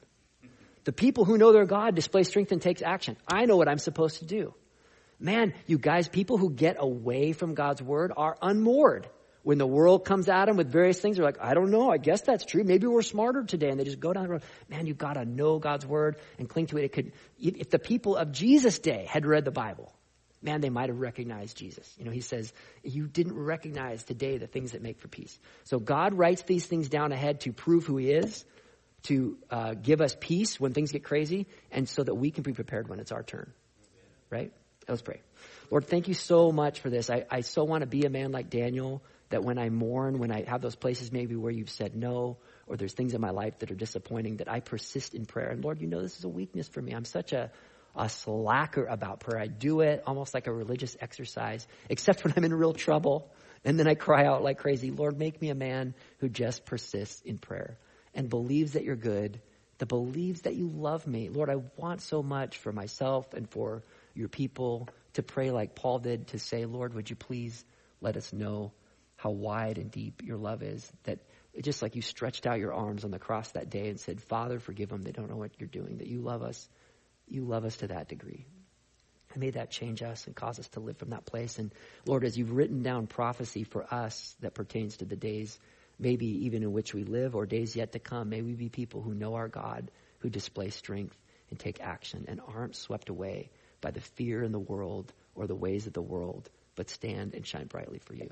Speaker 1: The people who know their God display strength and takes action. I know what I'm supposed to do. Man, you guys, people who get away from God's word are unmoored. When the world comes at them with various things, they're like, I don't know, I guess that's true. Maybe we're smarter today. And they just go down the road. Man, you've got to know God's word and cling to it. It could, if the people of Jesus' day had read the Bible, man, they might have recognized Jesus. You know, he says, you didn't recognize today the things that make for peace. So God writes these things down ahead to prove who he is to uh, give us peace when things get crazy, and so that we can be prepared when it's our turn. Right? Let's pray. Lord, thank you so much for this. I, I so want to be a man like Daniel that when I mourn, when I have those places maybe where you've said no, or there's things in my life that are disappointing, that I persist in prayer. And Lord, you know this is a weakness for me. I'm such a, a slacker about prayer. I do it almost like a religious exercise, except when I'm in real trouble. And then I cry out like crazy, Lord, make me a man who just persists in prayer and believes that you're good, that believes that you love me. Lord, I want so much for myself and for your people to pray like Paul did to say, Lord, would you please let us know how wide and deep your love is? That just like you stretched out your arms on the cross that day and said, Father, forgive them. They don't know what you're doing. That you love us. You love us to that degree. And may that change us and cause us to live from that place. And Lord, as you've written down prophecy for us that pertains to the days maybe even in which we live or days yet to come, may we be people who know our God, who display strength and take action and aren't swept away by the fear in the world or the ways of the world, but stand and shine brightly for you.